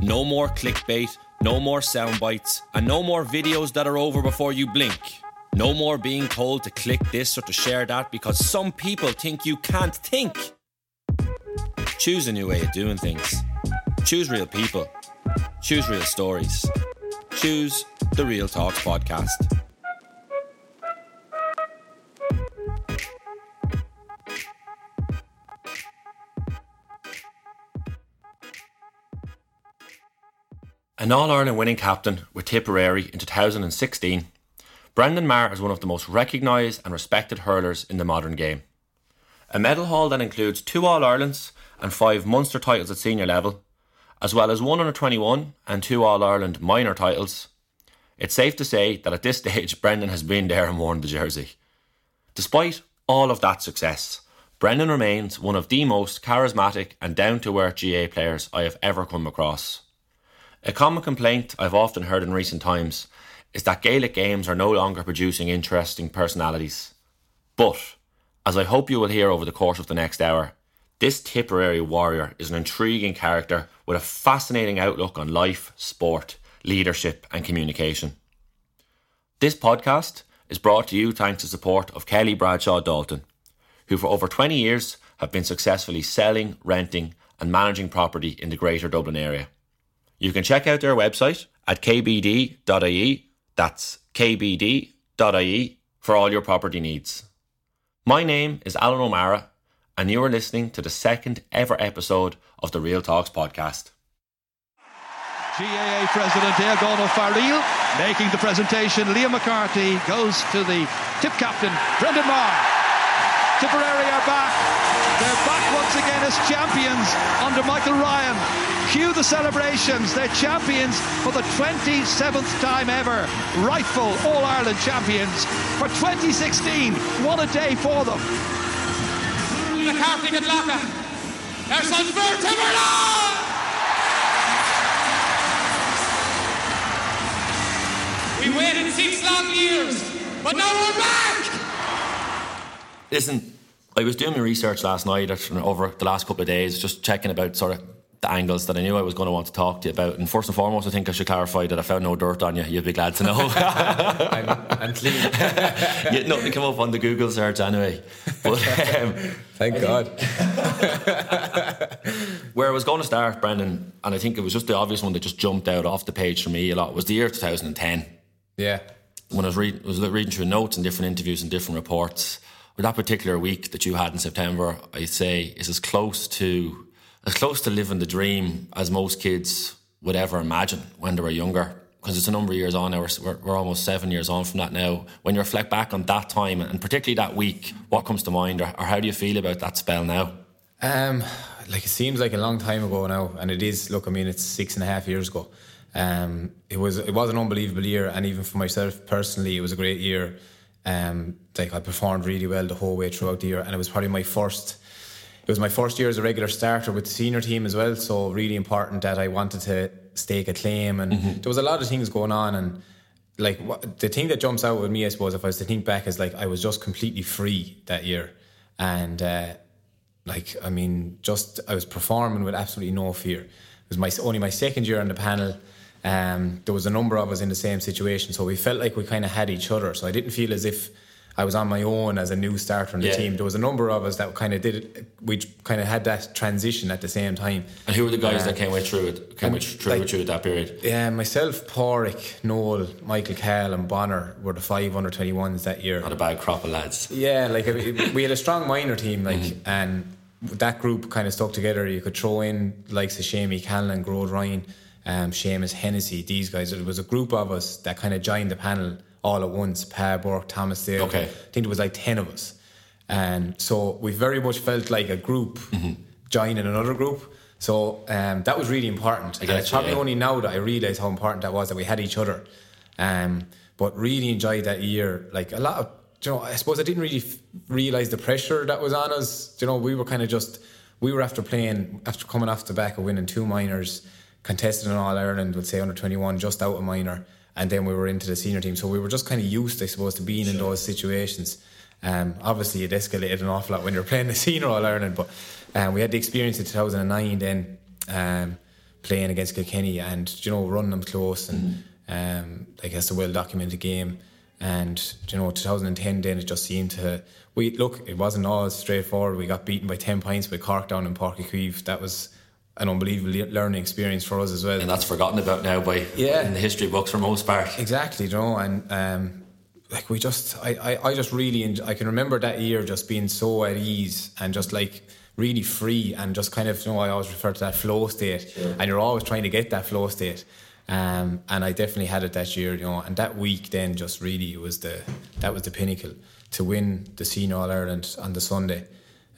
No more clickbait, no more sound bites, and no more videos that are over before you blink. No more being told to click this or to share that because some people think you can't think. Choose a new way of doing things. Choose real people. Choose real stories. Choose the Real Talks podcast. An All Ireland winning captain with Tipperary in 2016, Brendan Maher is one of the most recognised and respected hurlers in the modern game. A medal haul that includes two All Irelands and five Munster titles at senior level, as well as one under 21 and two All Ireland minor titles. It's safe to say that at this stage, Brendan has been there and worn the jersey. Despite all of that success, Brendan remains one of the most charismatic and down to earth GAA players I have ever come across. A common complaint I've often heard in recent times is that Gaelic games are no longer producing interesting personalities. But, as I hope you will hear over the course of the next hour, this Tipperary warrior is an intriguing character with a fascinating outlook on life, sport, leadership, and communication. This podcast is brought to you thanks to the support of Kelly Bradshaw Dalton, who for over 20 years have been successfully selling, renting, and managing property in the Greater Dublin area. You can check out their website at kbd.ie, that's kbd.ie, for all your property needs. My name is Alan O'Mara, and you are listening to the second ever episode of the Real Talks podcast. GAA President Aogán Ó Fearghail making the presentation. Liam McCarthy goes to the Tipp captain, Brendan Maher. Tipperary are back. They're back once again as champions under Michael Ryan. Cue the celebrations. They're champions for the 27th time ever. Rightful All Ireland champions for 2016. What a day for them. McCarthy and Laka. There's Sunspur Timberland! We waited six long years, but now we're back! Listen, I was doing my research last night over the last couple of days, just checking about sort of the angles that I knew I was going to want to talk to you about. And first and foremost, I think I should clarify that I found no dirt on you. You'd be glad to know. I'm, I'm clean. you had nothing to come up on the Google search anyway. But um, thank I God. where I was going to start, Brendan, and I think it was just the obvious one that just jumped out off the page for me a lot was the year 2010. Yeah. When I was, read, was reading through notes and different interviews and different reports, with that particular week that you had in September, I'd say is as close to as close to living the dream as most kids would ever imagine when they were younger. Because it's a number of years on now, we're, we're almost seven years on from that now. When you reflect back on that time and particularly that week, what comes to mind, or, or how do you feel about that spell now? Um, like it seems like a long time ago now, and it is. Look, I mean, it's six and a half years ago. Um, it was it was an unbelievable year, and even for myself personally, it was a great year. Um, like I performed really well the whole way throughout the year, and it was probably my first. It was my first year as a regular starter with the senior team as well, so really important that I wanted to stake a claim, and mm-hmm. there was a lot of things going on, and like what, the thing that jumps out with me, I suppose, if I was to think back, is like I was just completely free that year, and uh, like I mean, just I was performing with absolutely no fear. It was my only my second year on the panel um, there was a number of us in the same situation, so we felt like we kind of had each other. So I didn't feel as if I was on my own as a new starter on the yeah. team. There was a number of us that kind of did it. We kind of had that transition at the same time. And who were the guys uh, that came with through it? Came with through like, with you at that period? Yeah, myself, Pádraic, Noel, Michael Cahill, and Bonner were the five under twenty ones that year. Not a bad crop of lads. Yeah, like we had a strong minor team, like mm-hmm. and that group kind of stuck together. You could throw in likes of Shamey Callan, Gearóid Ryan um, Seamus Hennessy, these guys. There was a group of us that kind of joined the panel all at once. Pa Bourke, Thomas Dale. Okay. I think there was like 10 of us. And so we very much felt like a group mm-hmm. joining another group. So um, that was really important. and it's probably yeah. only now that I realise how important that was that we had each other. Um, but really enjoyed that year. Like a lot of, you know, I suppose I didn't really f- realise the pressure that was on us. You know, we were kind of just, we were after playing, after coming off the back of winning two minors contested in All Ireland with say under 21 just out of minor and then we were into the senior team so we were just kind of used I suppose to being sure. in those situations um, obviously it escalated an awful lot when you're playing the senior All Ireland but um, we had the experience in 2009 then um, playing against Kilkenny and you know running them close and um, like it's a well documented game. And you know, 2010 then it just seemed to we look. It wasn't all straightforward. We got beaten by 10 points by Cork down in Uí That was an unbelievable learning experience for us as well. And that's forgotten about now by Yeah. in the history books for most part. Exactly, you know, and um, like we just, I, I, I just really, enj- I can remember that year just being so at ease and just like really free and just kind of, you know, I always refer to that flow state, and you're always trying to get that flow state. Um, and I definitely had it that year, you know, and that week then just really was the that was the pinnacle to win the senior All Ireland on the Sunday.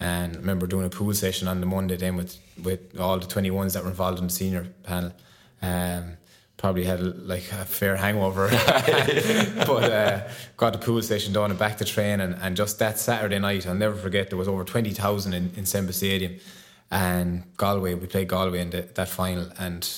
And I remember doing a pool session on the Monday then with, with all the 21s that were involved in the senior panel. Um, probably had like a fair hangover, but uh, got the pool session done and back to train. And, and just that Saturday night, I'll never forget, there was over 20,000 in, in Semple Stadium. And Galway, we played Galway in the, that final. And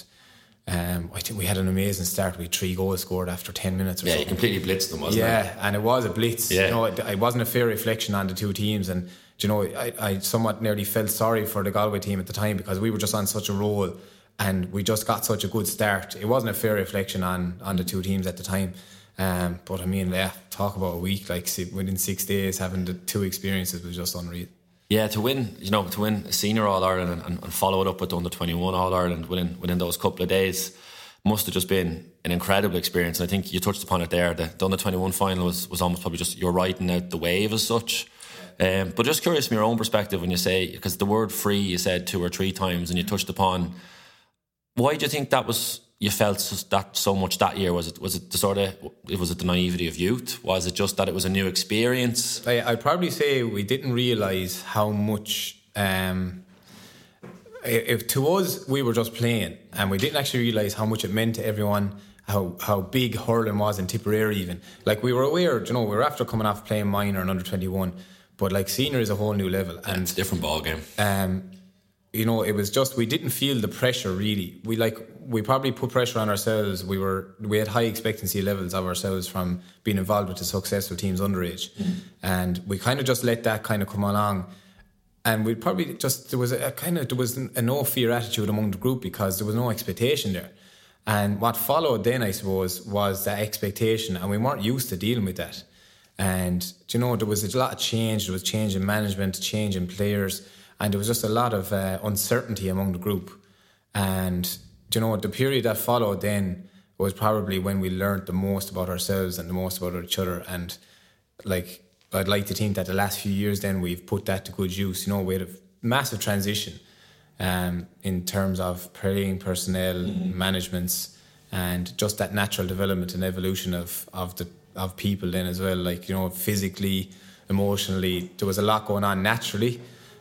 um, I think we had an amazing start. We had three goals scored after 10 minutes or Yeah, you something. completely blitzed them, wasn't it? Yeah, and it was a blitz. Yeah. You know, it, it wasn't a fair reflection on the two teams, and do you know, I, I somewhat nearly felt sorry for the Galway team at the time because we were just on such a roll, and we just got such a good start. It wasn't a fair reflection on on the two teams at the time. Um, but I mean, yeah, talk about a week like within six days having the two experiences was just unreal. Yeah, to win, you know, to win a senior All Ireland and, and, and follow it up with the under twenty one All Ireland within within those couple of days must have just been an incredible experience. And I think you touched upon it there. The, the under twenty one final was, was almost probably just you're riding out the wave as such. Um, but just curious from your own perspective when you say because the word free you said two or three times and you touched upon why do you think that was you felt that so much that year? Was it was it the sort of was it the naivety of youth? Was it just that it was a new experience? I, I'd probably say we didn't realise how much. Um, if to us we were just playing and we didn't actually realise how much it meant to everyone how how big hurling was in Tipperary even. Like we were aware you know we were after coming off playing minor and under 21 but like senior is a whole new level and it's a different ball game um, you know, it was just we didn't feel the pressure really. We like we probably put pressure on ourselves. We were we had high expectancy levels of ourselves from being involved with the successful teams underage, and we kind of just let that kind of come along. And we probably just there was a, a kind of there was a no fear attitude among the group because there was no expectation there. And what followed then, I suppose, was that expectation, and we weren't used to dealing with that. And do you know, there was a lot of change. There was change in management, change in players, and there was just a lot of uh, uncertainty among the group. And do you know, the period that followed then was probably when we learned the most about ourselves and the most about each other. And like, I'd like to think that the last few years, then we've put that to good use. You know, we had a massive transition um, in terms of playing personnel, managements, and just that natural development and evolution of of the of people then as well. Like you know, physically, emotionally, there was a lot going on naturally.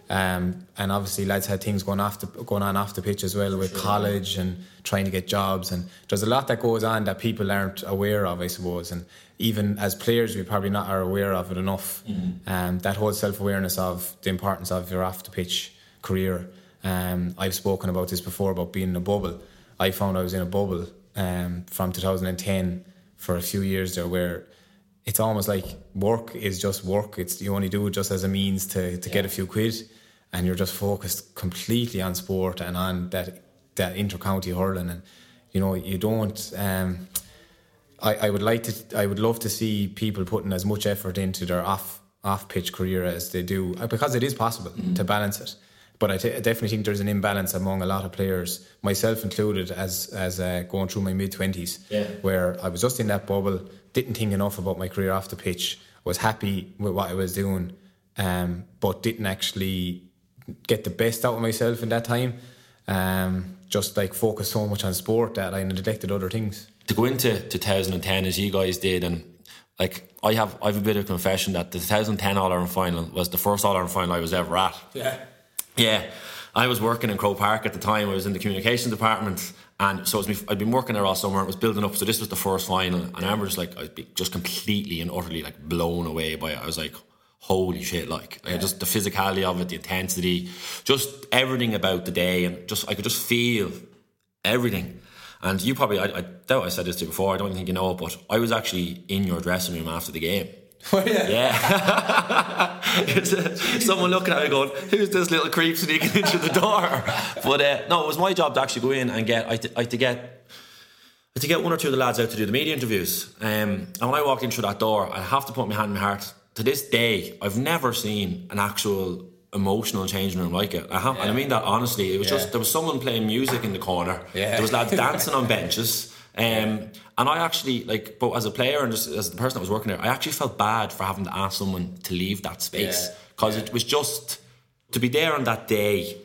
Um, and obviously, lads had things going off the, going on off the pitch as well with college and trying to get jobs. And there's a lot that goes on that people aren't aware of, I suppose. And even as players, we probably not are aware of it enough. Um, that whole self awareness of the importance of your off the pitch career. Um, I've spoken about this before about being in a bubble. I found I was in a bubble um, from 2010 for a few years there where it's almost like work is just work. It's you only do it just as a means to, to get a few quid, and you're just focused completely on sport and on that that intercounty hurling, and you know you don't. Um, I, I would like to. I would love to see people putting as much effort into their off off pitch career as they do uh, because it is possible to balance it. But I, t- I definitely think there's an imbalance among a lot of players, myself included, as as uh, going through my mid twenties, Yeah. where I was just in that bubble, didn't think enough about my career off the pitch, was happy with what I was doing, um, but didn't actually get the best out of myself in that time. Um, just like focus so much on sport that I neglected other things. to go into 2010 as you guys did and like I have I have a bit of confession that the 2010 All Ireland final was the first All Ireland final I was ever at. Yeah. Yeah, I was working in Croke Park at the time. I was in the communications department, and so it was me, I'd been working there all summer. It was building up, so this was the first final, and I remember just like I'd be just completely and utterly like blown away by it. I was like, "Holy shit!" Like, like just the physicality of it, the intensity, just everything about the day, and just I could just feel everything. And you probably, I, I doubt I said this to you before. I don't think you know, but I was actually in your dressing room after the game Yeah. It's, uh, Someone looking at me going, who's this little creep sneaking into the door? But uh, no, it was my job to actually go in and get, I had to, I to get, I to get one or two of the lads out to do the media interviews. Um, and when I walked in through that door, I have to put my hand in my heart. To this day, I've never seen an actual emotional changing room like it. I have, and I mean that honestly. It was Yeah. just there was someone playing music in the corner. Yeah. There was lads dancing on benches. Um, and I actually like, but as a player and just as the person that was working there, I actually felt bad for having to ask someone to leave that space Yeah. because it was just to be there on that day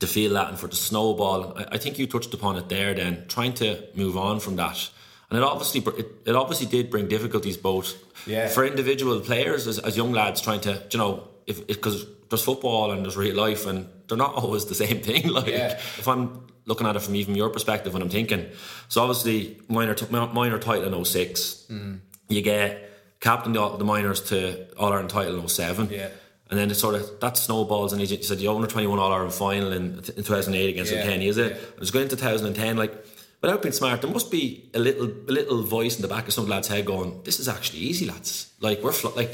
to feel that and for the snowball. I, I think you touched upon it there. Then trying to move on from that, and it obviously it, it obviously did bring difficulties both Yeah. for individual players as, as young lads trying to you know if because there's football and there's real life and they're not always the same thing. Like Yeah. if I'm looking at it from even your perspective when I'm thinking, so obviously minor t- minor title in 6 Mm. you get captain the, the minors to All Ireland title in 07. Yeah. And then it sort of that snowballs, and he j- said, "You under twenty one All Ireland final in, in two thousand eight against Yeah. Kilkenny, is it?" And it's going into two thousand and ten. Like, without being smart, there must be a little a little voice in the back of some lad's head going, "This is actually easy, lads. Like we're fl- like,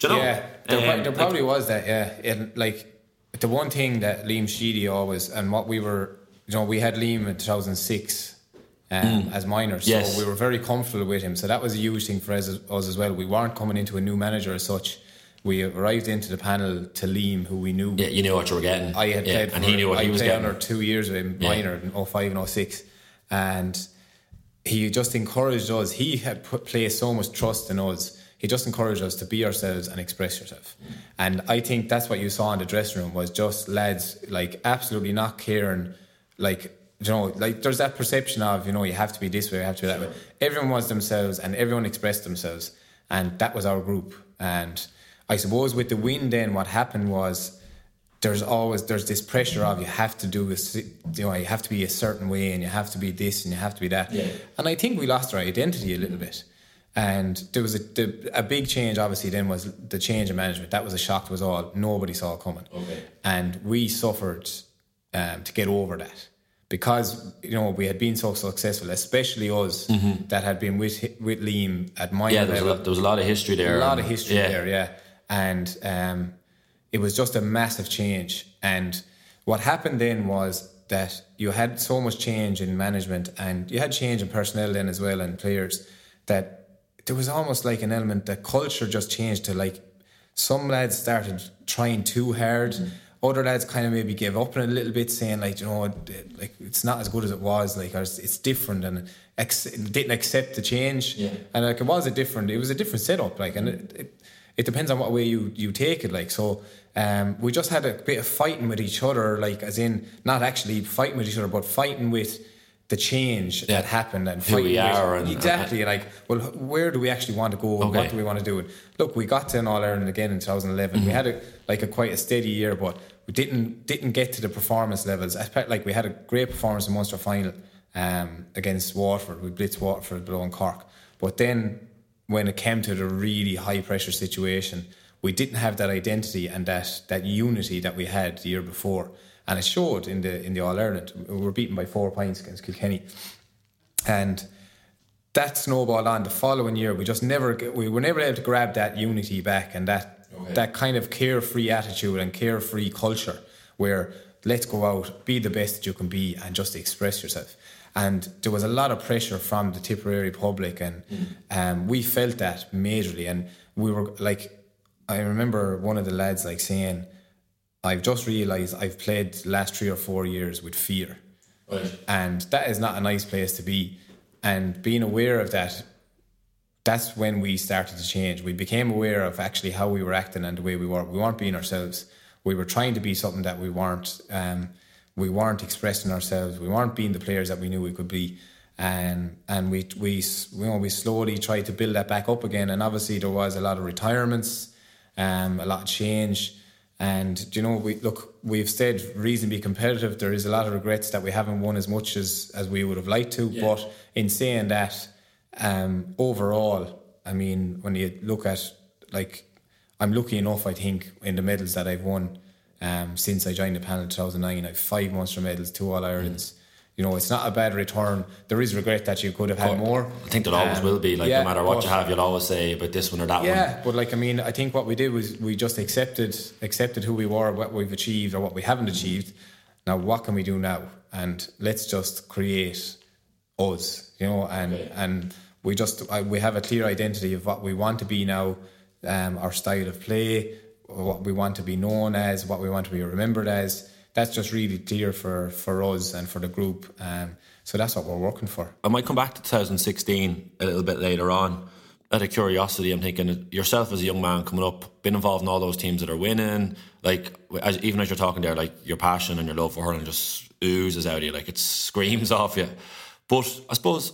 do you know?" Yeah, there, Um, there like- probably was that. Yeah, and like the one thing that Liam Sheedy always and what we were, you know, we had Liam in 2006 um, as minors, Mm. Yes. so we were very comfortable with him. So that was a huge thing for us, us as well. We weren't coming into a new manager as such. We arrived into the panel to Liam, who we knew. yeah, you knew what you were getting. I had yeah, played, and for, he knew what I he was getting. under two years of him, Yeah. minor in 05 and 06. And he just encouraged us. He had put, placed so much trust in us. He just encouraged us to be ourselves and express yourself. And I think that's what you saw in the dressing room was just lads like absolutely not caring, like you know, like there's that perception of you know you have to be this way, you have to be that way. Everyone was themselves, and everyone expressed themselves, and that was our group. And I suppose with the win, then what happened was there's always there's this pressure of you have to do this you know you have to be a certain way and you have to be this and you have to be that Yeah. and I think we lost our identity a little bit and there was a the, a big change obviously then was the change in management that was a shock to us all nobody saw it coming Okay. and we suffered um, to get over that because you know we had been so successful especially us that had been with with Liam at Mm-hmm. yeah, there was, a level lot, there was a lot of history there. a lot of history yeah. there, yeah. And um, it was just a massive change. And what happened then was that you had so much change in management and you had change in personnel then as well and players that there was almost like an element that culture just changed to like some lads started trying too hard. Other lads kind of maybe gave up in a little bit, saying like, you know, like it's not as good as it was. Like, or it's, it's different, and ex- didn't accept the change. Yeah. And like, it was a different. It was a different setup. Like, and it, it, it depends on what way you you take it. Like, so um, we just had a bit of fighting with each other. Like, as in not actually fighting with each other, but fighting with the change Yeah. that happened and Who we are and- exactly like well where do we actually want to go and Okay. what do we want to do? And look we got to an All Ireland again in 2011 Mm-hmm. we had a like a quite a steady year but we didn't didn't get to the performance levels. I felt like we had a great performance in Munster final um, against Waterford we blitzed Waterford below in Cork. But then when it came to the really high pressure situation we didn't have that identity and that that unity that we had the year before and it showed in the in the All Ireland we were beaten by four points against Kilkenny and that snowballed on the following year. We just never we were never able to grab that unity back and that Okay. that kind of carefree attitude and carefree culture where let's go out, be the best that you can be, and just express yourself. And there was a lot of pressure from the Tipperary public, and um, we felt that majorly. And we were like, I remember one of the lads like saying, "I've just realised I've played the last three or four years with fear." Right. and that is not a nice place to be. And being aware of that that's when we started to change. We became aware of actually how we were acting and the way we were. We weren't being ourselves. We were trying to be something that we weren't um, we weren't expressing ourselves. We weren't being the players that we knew we could be. And and we we you know, we slowly tried to build that back up again. And obviously there was a lot of retirements um, a lot of change and do you know, we look, we've said reasonably competitive. There is a lot of regrets that we haven't won as much as as we would have liked to. Yeah. But in saying that, um, overall, I mean, when you look at like, I'm lucky enough, I think, in the medals that I've won um, since I joined the panel in 2009. I've five Munster medals, two All Irelands. You know, it's not a bad return. There is regret that you could have had more. I think there always Um, will be. Like yeah, no matter what but- you have, you'll always say about this one or that one. yeah, but like I mean, I think what we did was we just accepted accepted who we were, what we've achieved or what we haven't achieved. Now, what can we do now? And let's just create us, you know, and and we just we have a clear identity of what we want to be now, um, our style of play, what we want to be known as, what we want to be remembered as. That's just really clear for for us and for the group. Um, so that's what we're working for. I might come back to 2016 a little bit later on. Out of curiosity, I'm thinking yourself as a young man coming up, been involved in all those teams that are winning. Like as, even as you're talking there, like your passion and your love for hurling just oozes out of you, like it screams off you. But I suppose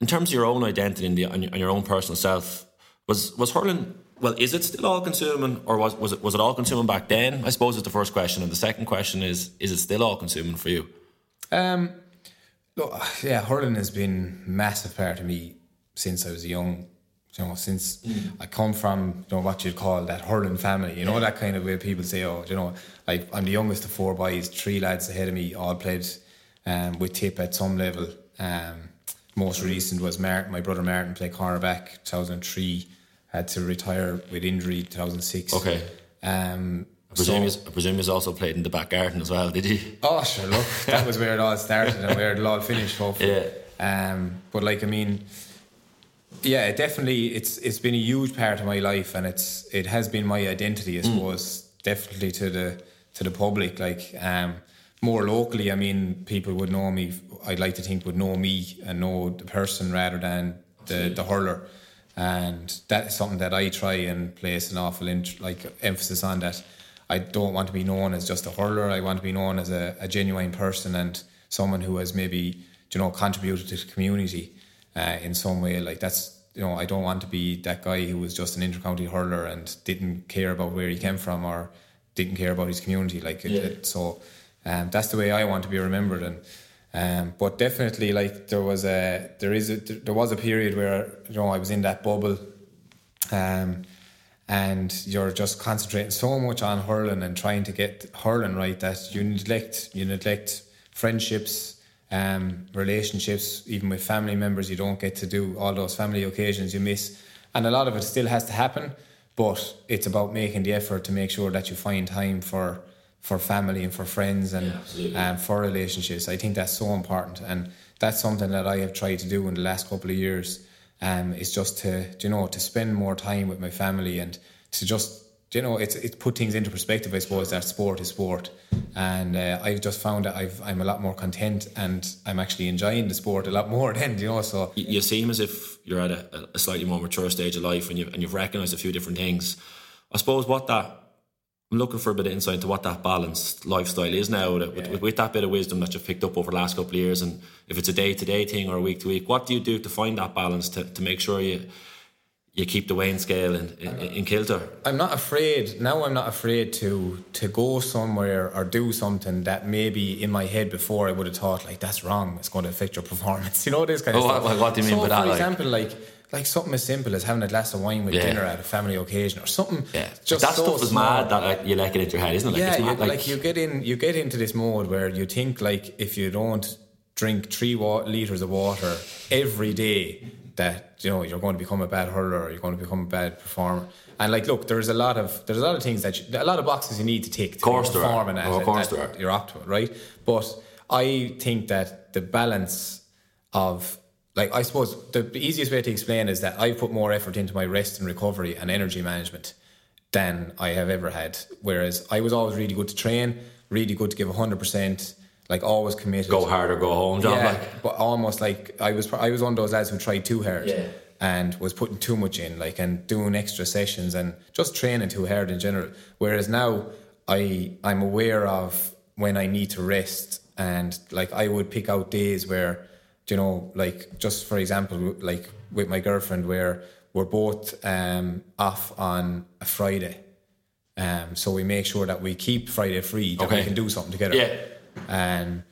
in terms of your own identity and, the, and your- and your own personal self, was was hurling? Well, is it still all consuming, or was was it was it all consuming back then? I suppose it's the first question, and the second question is: Is it still all consuming for you? Um, look, yeah, hurling has been a massive part of me since I was young. You know, since I come from you know what you'd call that hurling family. You know that kind of way people say, oh, you know, like I'm the youngest of four boys. Three lads ahead of me all played um, with Tipp at some level. Um, most recent was Martin, my brother Martin played cornerback 2003. Had to retire with injury 2006. Okay. Um, I presume, so- he's, I presume he's also played in the back garden as well, did he? Oh, sure. Look, that was where it all started and where it all finished. Hopefully. Yeah. Um, but like, I mean, yeah, definitely, it's it's been a huge part of my life, and it's it has been my identity. I suppose definitely to the to the public. Like, um, more locally, I mean, people would know me. I'd like to think would know me and know the person rather than the the hurler. And that's something that I try and place an awful int- like emphasis on that. I don't want to be known as just a hurler. I want to be known as a, a genuine person and someone who has maybe you know contributed to the community uh, in some way. Like that's you know I don't want to be that guy who was just an intercounty hurler and didn't care about where he came from or didn't care about his community. Like it, it- so, um, that's the way I want to be remembered. And um, but definitely like there was a there is a, there was a period where you know I was in that bubble. Um, and you're just concentrating so much on hurling and trying to get hurling right that you neglect you neglect friendships, um, relationships, even with family members. You don't get to do all those family occasions you miss, and a lot of it still has to happen. But it's about making the effort to make sure that you find time for for family and for friends and um, for relationships. I think that's so important, and that's something that I have tried to do in the last couple of years um, is just to you know to spend more time with my family and to just you know it's it's put things into perspective. I suppose that sport is sport, and uh, I've just found that I've I'm a lot more content and I'm actually enjoying the sport a lot more then you know. So You, you seem as if you're at a, a slightly more mature stage of life and you've, and you've recognised a few different things. I suppose what that, I'm looking for a bit of insight into what that balanced lifestyle is now with, with, with that bit of wisdom that you've picked up over the last couple of years. And if it's a day to day thing or a week to week, what do you do to find that balance to, to make sure you you keep the weighing scale in, in, in kilter? I'm not afraid now. I'm not afraid to to go somewhere or do something that maybe in my head before I would have thought like that's wrong. It's going to affect your performance. You know this kind of Oh, stuff. what- what do you mean so by that, For example, like like something as simple as having a glass of wine with Yeah. dinner at a family occasion or something. Yeah, just that so stuff is small. mad that like, you like it in your head, isn't it? Like, yeah, it's you, mad, like, you get in, you get into this mode where you think like if you don't drink three wa- liters of water every day, that you know you're going to become a bad hurler or you're going to become a bad performer. And like, look, there's a lot of there's a lot of things that you, a lot of boxes you need to tick to Course be there are. performing at, Oh, of course at your optimal, right? But I think that the balance of like I suppose the easiest way to explain is that I put more effort into my rest and recovery and energy management than I have ever had. Whereas I was always really good to train, really good to give hundred percent, like always committed. go hard or go home, John. Yeah, Like, but almost like I was I was one of those lads who tried too hard. Yeah. And was putting too much in, like and doing extra sessions and just training too hard in general. Whereas now I I'm aware of when I need to rest and like I would pick out days where, you know, like just for example, like with my girlfriend where we're both um, off on a Friday. Um, so we make sure that we keep Friday free, that we can do something together. Yeah. And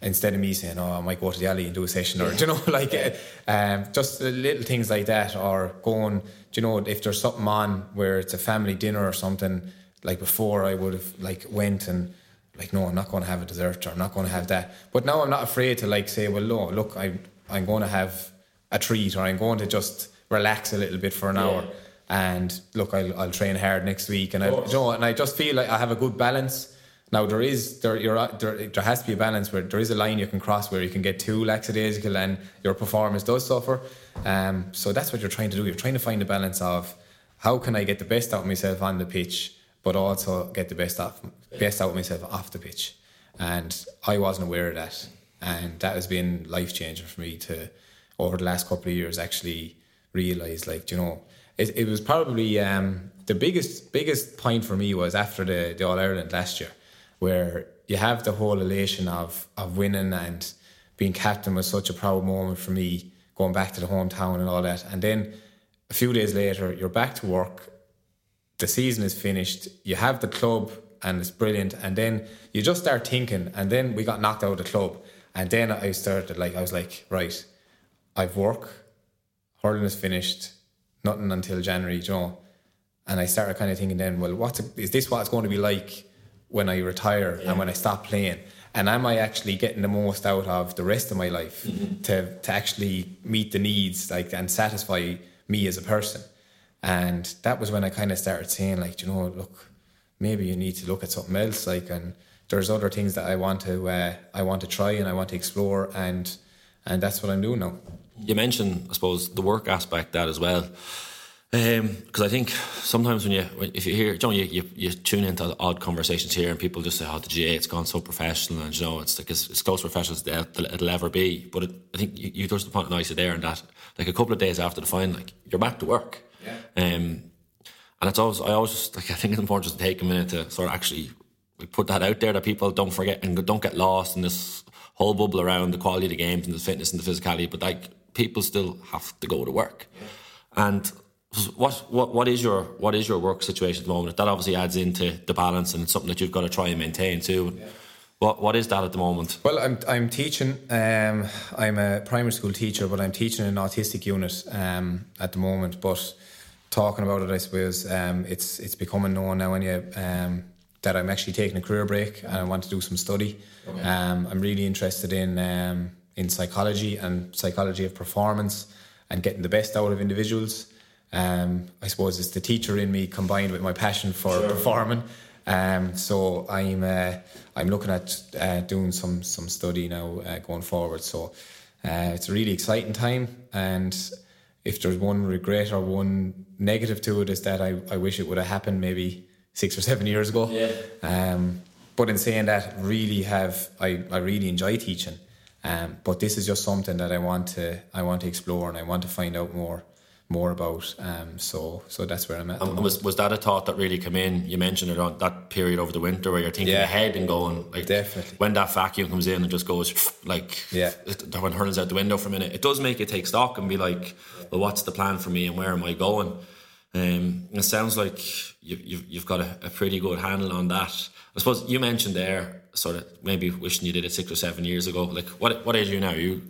instead of me saying, "Oh, I might go to the alley and do a session," or you know, like uh, um, just little things like that, or going, do you know, if there's something on where it's a family dinner or something, like before I would have like went and like no, I'm not going to have a dessert or I'm not going to have that. But now I'm not afraid to like say, well, no, look, I I'm going to have a treat or I'm going to just relax a little bit for an yeah. hour. And look, I'll, I'll train hard next week, and I, you know, and I just feel like I have a good balance. Now there is there you're, there there has to be a balance where there is a line you can cross where you can get too lackadaisical and your performance does suffer. Um, so that's what you're trying to do. You're trying to find a balance of how can I get the best out of myself on the pitch, but also get the best off best out of myself off the pitch. And I wasn't aware of that, and that has been life changing for me to over the last couple of years actually realize like you know it, it was probably um, the biggest biggest point for me was after the, the All Ireland last year, where you have the whole elation of of winning and being captain was such a proud moment for me, going back to the hometown and all that. And then a few days later, you're back to work. The season is finished. You have the club and it's brilliant. And then you just start thinking. And then we got knocked out of the club. And then I started like I was like, right, I've work, hurling is finished nothing until January, you know. And I started kind of thinking then, well, what's is this what it's going to be like when I retire yeah. and when I stop playing? And am I actually getting the most out of the rest of my life mm-hmm. to to actually meet the needs like and satisfy me as a person? And that was when I kind of started saying, like, you know, look, maybe you need to look at something else, like, and there's other things that I want to uh, I want to try and I want to explore, and and that's what I'm doing now you mentioned, I suppose, the work aspect that as well. Because um, I think sometimes when you, if you hear, John, you, you, you, tune into odd conversations here and people just say, oh, the GAA, it's gone so professional and, you know, it's like as close professional as it'll ever be. But it, I think you, you touched the point nicer there and that, like a couple of days after the final, like you're back to work. Yeah. Um, and it's always, I always just, like, I think it's important just to take a minute to sort of actually put that out there that people don't forget and don't get lost in this whole bubble around the quality of the games and the fitness and the physicality. But like, people still have to go to work. Yeah. And what what what is your what is your work situation at the moment? That obviously adds into the balance and it's something that you've got to try and maintain too. Yeah. What what is that at the moment? Well, I'm I'm teaching. Um, I'm a primary school teacher, but I'm teaching an autistic unit um, at the moment. But talking about it, I suppose um, it's it's becoming known now anyway um, that I'm actually taking a career break and I want to do some study. Okay. Um, I'm really interested in um, in psychology and psychology of performance and getting the best out of individuals. Um, I suppose it's the teacher in me combined with my passion for sure. performing. Um, so I'm uh, I'm looking at uh, doing some some study now uh, going forward. So uh, it's a really exciting time, and if there's one regret or one negative to it is that I, I wish it would have happened maybe six or seven years ago. Yeah. Um, but in saying that, really have I, I really enjoy teaching. Um, but this is just something that I want to I want to explore and I want to find out more more about. Um, so so that's where I'm at. And was was that a thought that really came in? You mentioned it on that period over the winter where you're thinking yeah. ahead and going like definitely when that vacuum comes in and just goes like yeah when hurls out the window for a minute. It does make you take stock and be like, well, what's the plan for me and where am I going? Um, it sounds like you, you've, you've got a, a pretty good handle on that. I suppose you mentioned there sort of maybe wishing you did it six or seven years ago. Like what what age are you now? You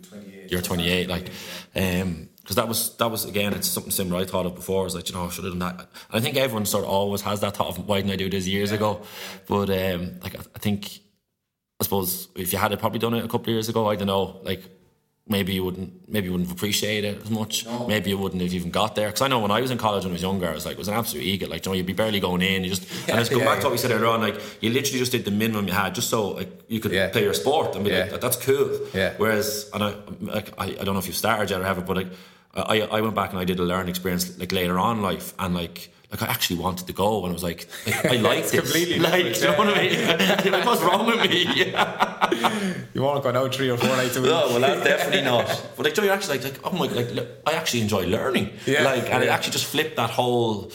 you're 28. Like, um, because that was that was again it's something similar I thought of before. I was like you know I should have done that. And I think everyone sort of always has that thought of why didn't I do this years yeah. ago? But um, like I, I think I suppose if you had probably done it a couple of years ago, I don't know. Like maybe you wouldn't maybe you wouldn't appreciate it as much. No. Maybe you wouldn't have even got there. Because I know when I was in college when I was younger, I was like, it was an absolute ego. Like, you know, you'd be barely going in. You just yeah, and it's going yeah, back to what we said earlier on. Like, you literally just did the minimum you had, just so like you could yeah. play your sport and be like, that's cool. Yeah. Whereas, and I, like, I, I don't know if you've started yet or have it, but like, I, I went back and I did a learning experience like later on life, and like like I actually wanted to go and I was like, I liked it. completely like, you know what I mean? like, what's wrong with me? you want to go now three or four nights a week? No, well, that's definitely not. But like, you're actually like, like oh my, like, look, I actually enjoy learning. Yeah. Like, and yeah. it actually just flipped that whole.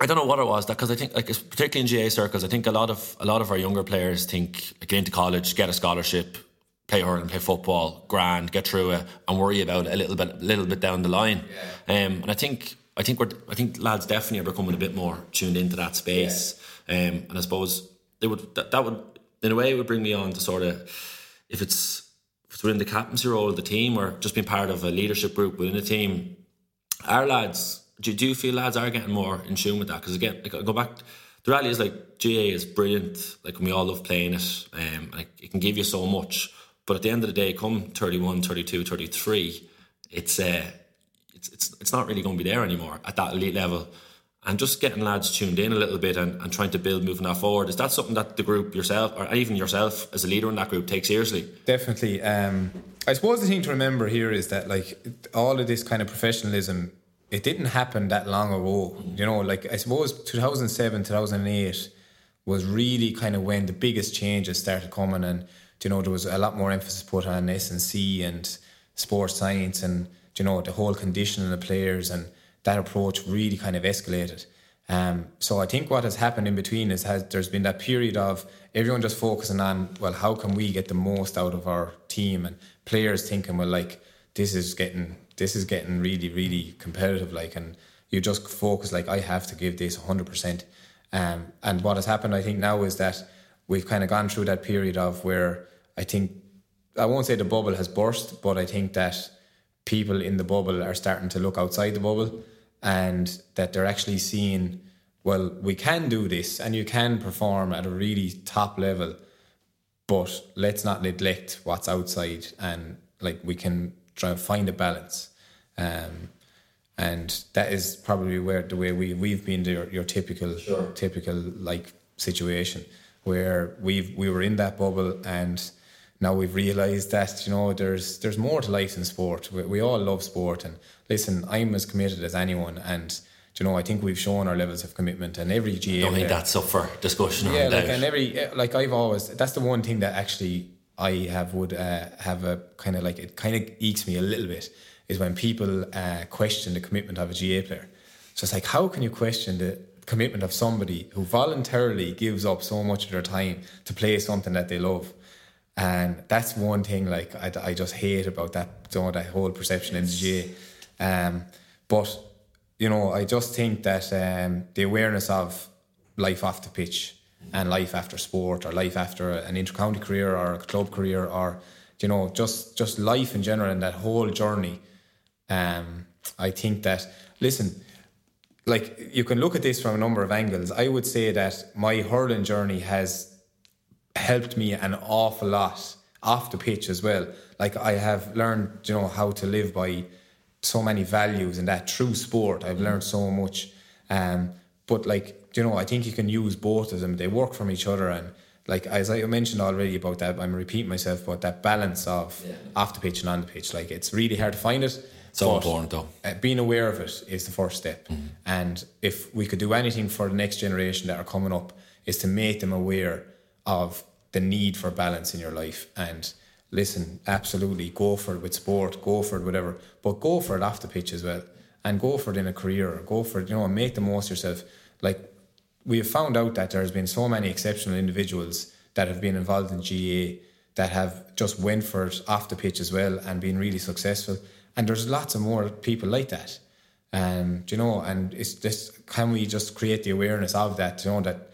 I don't know what it was that because I think like particularly in GAA circles, I think a lot of a lot of our younger players think like, get into college, get a scholarship, play hurling, play football, grand, get through it, and worry about it a little bit, a little bit down the line. Yeah. Um, and I think I think we're I think lads definitely are becoming a bit more tuned into that space. Yeah. Um, and I suppose they would that, that would in a way it would bring me on to sort of if it's if it's within the captaincy role of the team or just being part of a leadership group within a team. Our lads, do, do you feel lads are getting more in tune with that? Because again, like, I go back the reality is like GAA is brilliant. Like we all love playing it. Um, like it can give you so much. But at the end of the day, come 31, 32, 33, it's uh, it's it's it's not really going to be there anymore at that elite level. And just getting lads tuned in a little bit and, and trying to build moving that forward is that something that the group yourself or even yourself as a leader in that group take seriously? Definitely. Um, I suppose the thing to remember here is that like all of this kind of professionalism it didn't happen that long ago. You know, like I suppose 2007, 2008 was really kind of when the biggest changes started coming, and you know there was a lot more emphasis put on S and C and sports science, and you know the whole conditioning of the players, and that approach really kind of escalated. Um, so I think what has happened in between is has there's been that period of everyone just focusing on well how can we get the most out of our team and players thinking well like this is getting this is getting really, really competitive. Like, and you just focus like I have to give this hundred percent. Um, and what has happened, I think, now is that we've kind of gone through that period of where I think I won't say the bubble has burst, but I think that people in the bubble are starting to look outside the bubble, and that they're actually seeing, well, we can do this, and you can perform at a really top level, but let's not neglect what's outside, and like we can try and find a balance. Um, and that is probably where the way we we've been your, your typical sure. typical like situation where we've we were in that bubble and now we've realised that you know there's there's more to life in sport. We, we all love sport, and listen, I'm as committed as anyone, and you know I think we've shown our levels of commitment, and every GAA, I don't think that's up for discussion. Yeah, like and every like I've always that's the one thing that actually I have would uh, have a kind of like it kind of ekes me a little bit is when people uh, question the commitment of a GAA player. So it's like, how can you question the commitment of somebody who voluntarily gives up so much of their time to play something that they love? And that's one thing like I, I just hate about that, that whole perception in the. Um, but you know, I just think that um, the awareness of life off the pitch and life after sport or life after an inter-county career or a club career or you know just just life in general and that whole journey um, I think that, listen, like you can look at this from a number of angles. I would say that my hurling journey has helped me an awful lot off the pitch as well. Like I have learned, you know, how to live by so many values in that true sport. I've learned so much. Um, but like, you know, I think you can use both of them. They work from each other and like as I mentioned already about that, I'm repeating myself, but that balance of yeah. off the pitch and on the pitch, like it's really hard to find it. So important, though. Uh, being aware of it is the first step. Mm-hmm. And if we could do anything for the next generation that are coming up, is to make them aware of the need for balance in your life. And listen, absolutely go for it with sport, go for it, whatever, but go for it off the pitch as well. And go for it in a career, or go for it, you know, make the most of yourself. Like, we have found out that there's been so many exceptional individuals that have been involved in GAA that have just went for it off the pitch as well and been really successful and there's lots of more people like that. Um, you know, and it's just can we just create the awareness of that? You know that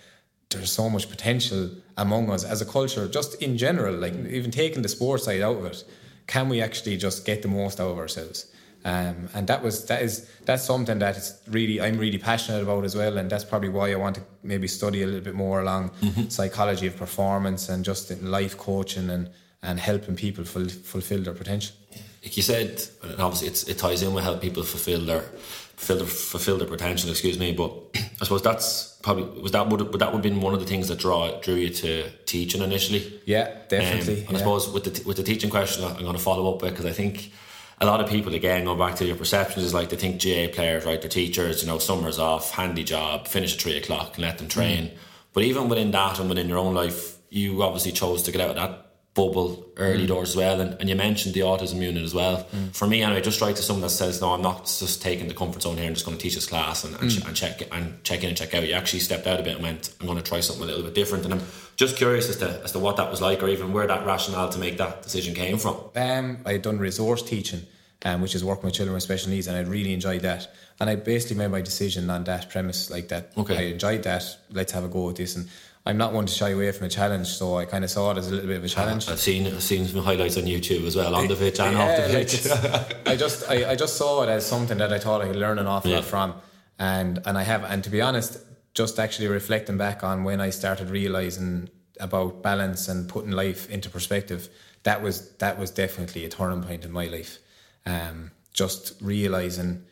there's so much potential among us as a culture, just in general. Like even taking the sports side out of it, can we actually just get the most out of ourselves? Um, and that was that is that's something that is really I'm really passionate about as well, and that's probably why I want to maybe study a little bit more along mm-hmm. psychology of performance and just in life coaching and and helping people ful- fulfill their potential like you said, and obviously it ties in with how people fulfill their fulfill their, fulfill their potential. Excuse me, but I suppose that's probably was that would, would that would have been one of the things that draw drew you to teaching initially. Yeah, definitely. Um, and yeah. I suppose with the with the teaching question, I'm going to follow up with because I think a lot of people again going back to your perceptions is like they think GAA players, right? They're teachers, you know, summers off, handy job, finish at three o'clock and let them train. Mm. But even within that and within your own life, you obviously chose to get out of that bubble early mm. doors as well. And, and you mentioned the autism unit as well. Mm. For me, anyway, I just write to someone that says, "No, I'm not just taking the comfort zone here. I'm just going to teach this class and, and, mm. ch- and, check and check in and check out." You actually stepped out a bit and went, "I'm going to try something a little bit different." And I'm just curious as to as to what that was like, or even where that rationale to make that decision came from. Um, I had done resource teaching. Um, which is working with children with special needs, and I really enjoyed that. And I basically made my decision on that premise, like that. Okay. I enjoyed that. Let's have a go with this. And I'm not one to shy away from a challenge, so I kind of saw it as a little bit of a challenge. I've seen I've seen some highlights on YouTube as well, on the pitch and yeah, off the pitch. Like I just I, I just saw it as something that I thought I could learn an awful yeah. lot from, and and I have and to be honest, just actually reflecting back on when I started realizing about balance and putting life into perspective, that was that was definitely a turning point in my life. Um, just realizing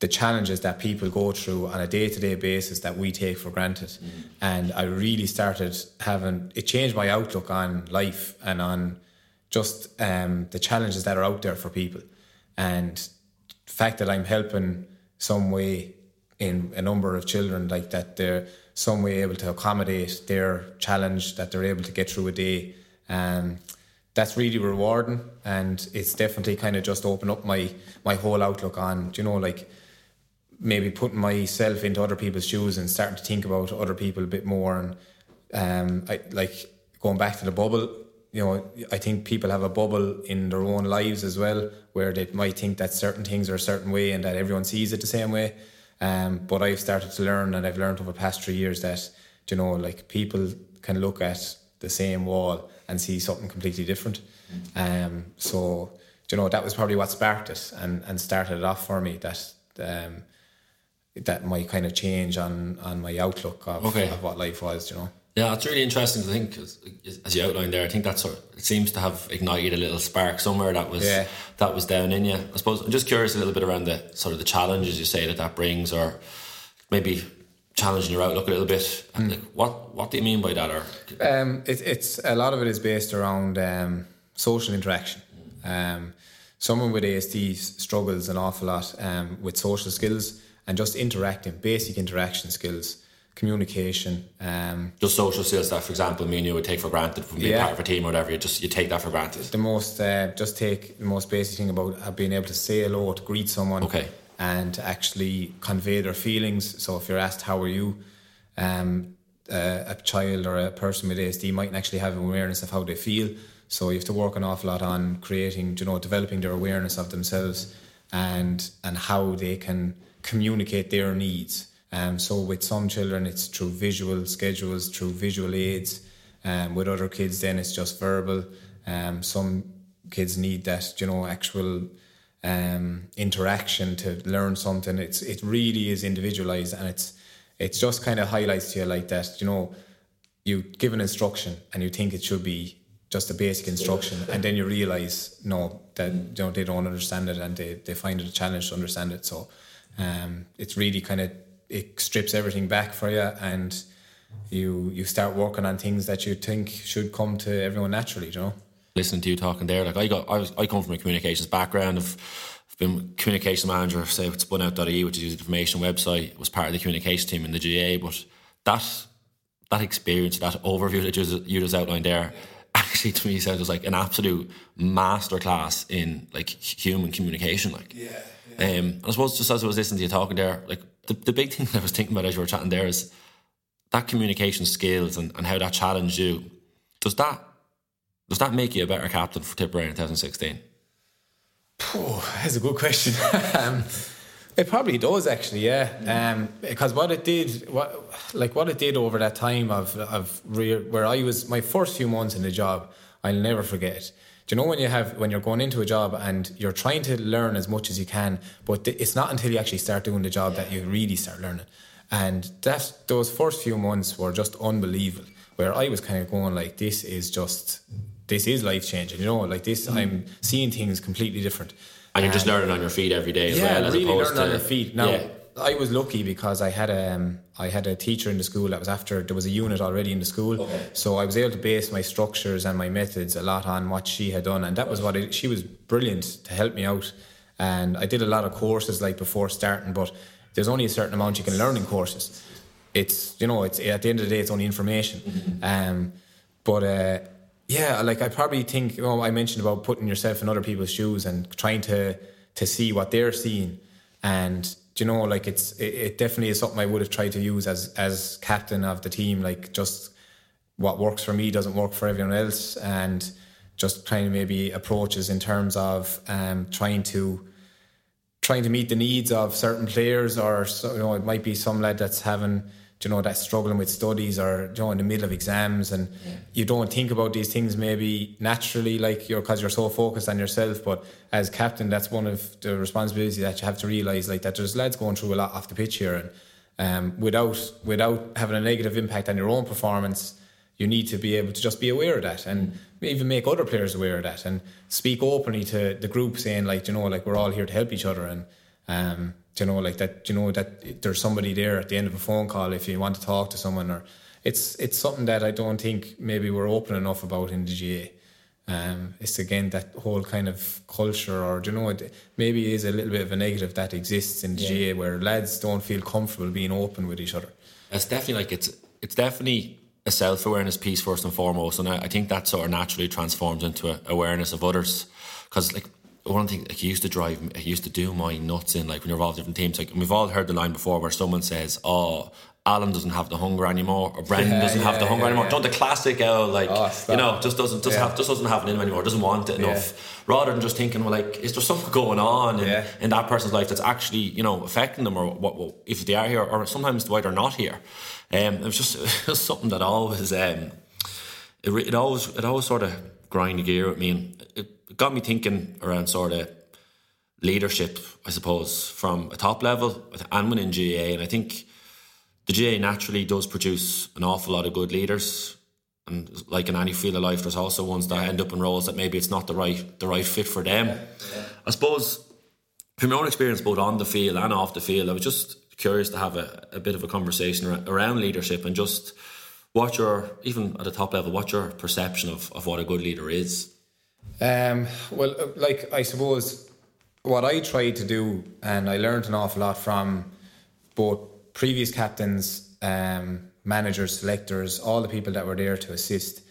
the challenges that people go through on a day-to-day basis that we take for granted. Mm. and i really started having it changed my outlook on life and on just um, the challenges that are out there for people. And the fact that i'm helping some way in a number of children like that they're some way able to accommodate their challenge that they're able to get through a day um, that's really rewarding. And it's definitely kind of just opened up my my whole outlook on you know like maybe putting myself into other people's shoes and starting to think about other people a bit more and um, I, like going back to the bubble you know I think people have a bubble in their own lives as well where they might think that certain things are a certain way and that everyone sees it the same way. Um, but I've started to learn and I've learned over the past three years that you know like people can look at the same wall and see something completely different. Um, so you know that was probably what sparked it and, and started it off for me that um, that might kind of change on on my outlook of, okay. of what life was, you know. Yeah, it's really interesting to think, as you outlined there. I think that sort of, it seems to have ignited a little spark somewhere that was yeah. that was down in you. I suppose I'm just curious a little bit around the sort of the challenges you say that that brings, or maybe challenging your outlook a little bit. Mm. Like, what what do you mean by that? Or um, it, it's a lot of it is based around um, social interaction. Um, someone with ASD struggles an awful lot um, with social skills and just interacting, basic interaction skills, communication. Um, just social skills that, for example, me and you would take for granted from being yeah. part of a team or whatever. You just you take that for granted. The most, uh, just take the most basic thing about being able to say hello, to greet someone, okay, and to actually convey their feelings. So if you're asked how are you, um, uh, a child or a person with ASD might actually have awareness of how they feel. So you have to work an awful lot on creating, you know, developing their awareness of themselves and and how they can communicate their needs. Um, so with some children, it's through visual schedules, through visual aids. Um, with other kids, then it's just verbal. Um, some kids need that, you know, actual um, interaction to learn something. It's it really is individualized, and it's it's just kind of highlights to you like that. You know, you give an instruction and you think it should be just a basic instruction, and then you realize no that you know they don't understand it, and they, they find it a challenge to understand it. So um, it's really kind of it strips everything back for you, and you you start working on things that you think should come to everyone naturally. You know. Listening to you talking there, like I got, I was, I come from a communications background. I've, I've been communication manager, say with spunout.ie, which is the information website, was part of the communication team in the GAA. But that that experience, that overview that you, you just outlined there, actually to me sounds like an absolute masterclass in like human communication. Like, yeah. Um, I suppose just as I was listening to you talking there, like the, the big thing that I was thinking about as you were chatting there is that communication skills and, and how that challenged you. Does that does that make you a better captain for Tipperary in 2016? Oh, that's a good question. um, it probably does actually, yeah. Um, because what it did, what like what it did over that time of of re- where I was my first few months in the job, I'll never forget you know when you have when you're going into a job and you're trying to learn as much as you can, but it's not until you actually start doing the job that you really start learning. And that those first few months were just unbelievable. Where I was kind of going like, this is just this is life changing. You know, like this, mm. I'm seeing things completely different. And you're just learning on your feet every day as yeah, well, as really opposed learning to on your feet. Now, yeah. I was lucky because I had a um, I had a teacher in the school that was after there was a unit already in the school, okay. so I was able to base my structures and my methods a lot on what she had done, and that was what it, she was brilliant to help me out. And I did a lot of courses like before starting, but there's only a certain amount you can learn in courses. It's you know it's at the end of the day it's only information, mm-hmm. um, but. Uh, yeah, like I probably think, you know, I mentioned about putting yourself in other people's shoes and trying to to see what they're seeing, and you know, like it's it, it, definitely is something I would have tried to use as as captain of the team. Like just what works for me doesn't work for everyone else, and just trying to maybe approaches in terms of um, trying to trying to meet the needs of certain players, or so, you know, it might be some lad that's having you know that's struggling with studies or you know in the middle of exams and yeah. you don't think about these things maybe naturally like you're because you're so focused on yourself but as captain that's one of the responsibilities that you have to realize like that there's lads going through a lot off the pitch here and um, without without having a negative impact on your own performance. You need to be able to just be aware of that, and even make other players aware of that, and speak openly to the group, saying like, you know, like we're all here to help each other, and um, you know, like that, you know, that there's somebody there at the end of a phone call if you want to talk to someone, or it's it's something that I don't think maybe we're open enough about in the GAA. Um, it's again that whole kind of culture, or you know, it maybe is a little bit of a negative that exists in the yeah. GAA where lads don't feel comfortable being open with each other. It's definitely like it's it's definitely a self awareness piece first and foremost, and I, I, think that sort of naturally transforms into a awareness of others. Because like one thing, like used to drive, it used to do my nuts in like when you're involved in different teams. Like we've all heard the line before where someone says, "Oh, Alan doesn't have the hunger anymore, or Brendan yeah, doesn't yeah, have the hunger yeah, anymore. Don't the classic oh, like oh, you know just doesn't just have just doesn't have it in him anymore, doesn't want it enough. Rather than just thinking, well, like is there something going on in, in that person's life that's actually you know affecting them, or what, what if they are here, or sometimes why they're not here. Um, it was just it was something that always um, it, it always it always sort of grind the gear at me, and it got me thinking around sort of leadership, I suppose, from a top level and within GAA. and I think the GAA naturally does produce an awful lot of good leaders. And like in any field of life, there's also ones that end up in roles that maybe it's not the right the right fit for them. I suppose from my own experience, both on the field and off the field, I was just curious to have a, a bit of a conversation around leadership and just what your even at the top level, what your perception of, of what a good leader is. Um, well, uh, like I suppose what I tried to do, and I learned an awful lot from both previous captains, um, managers, selectors, all the people that were there to assist,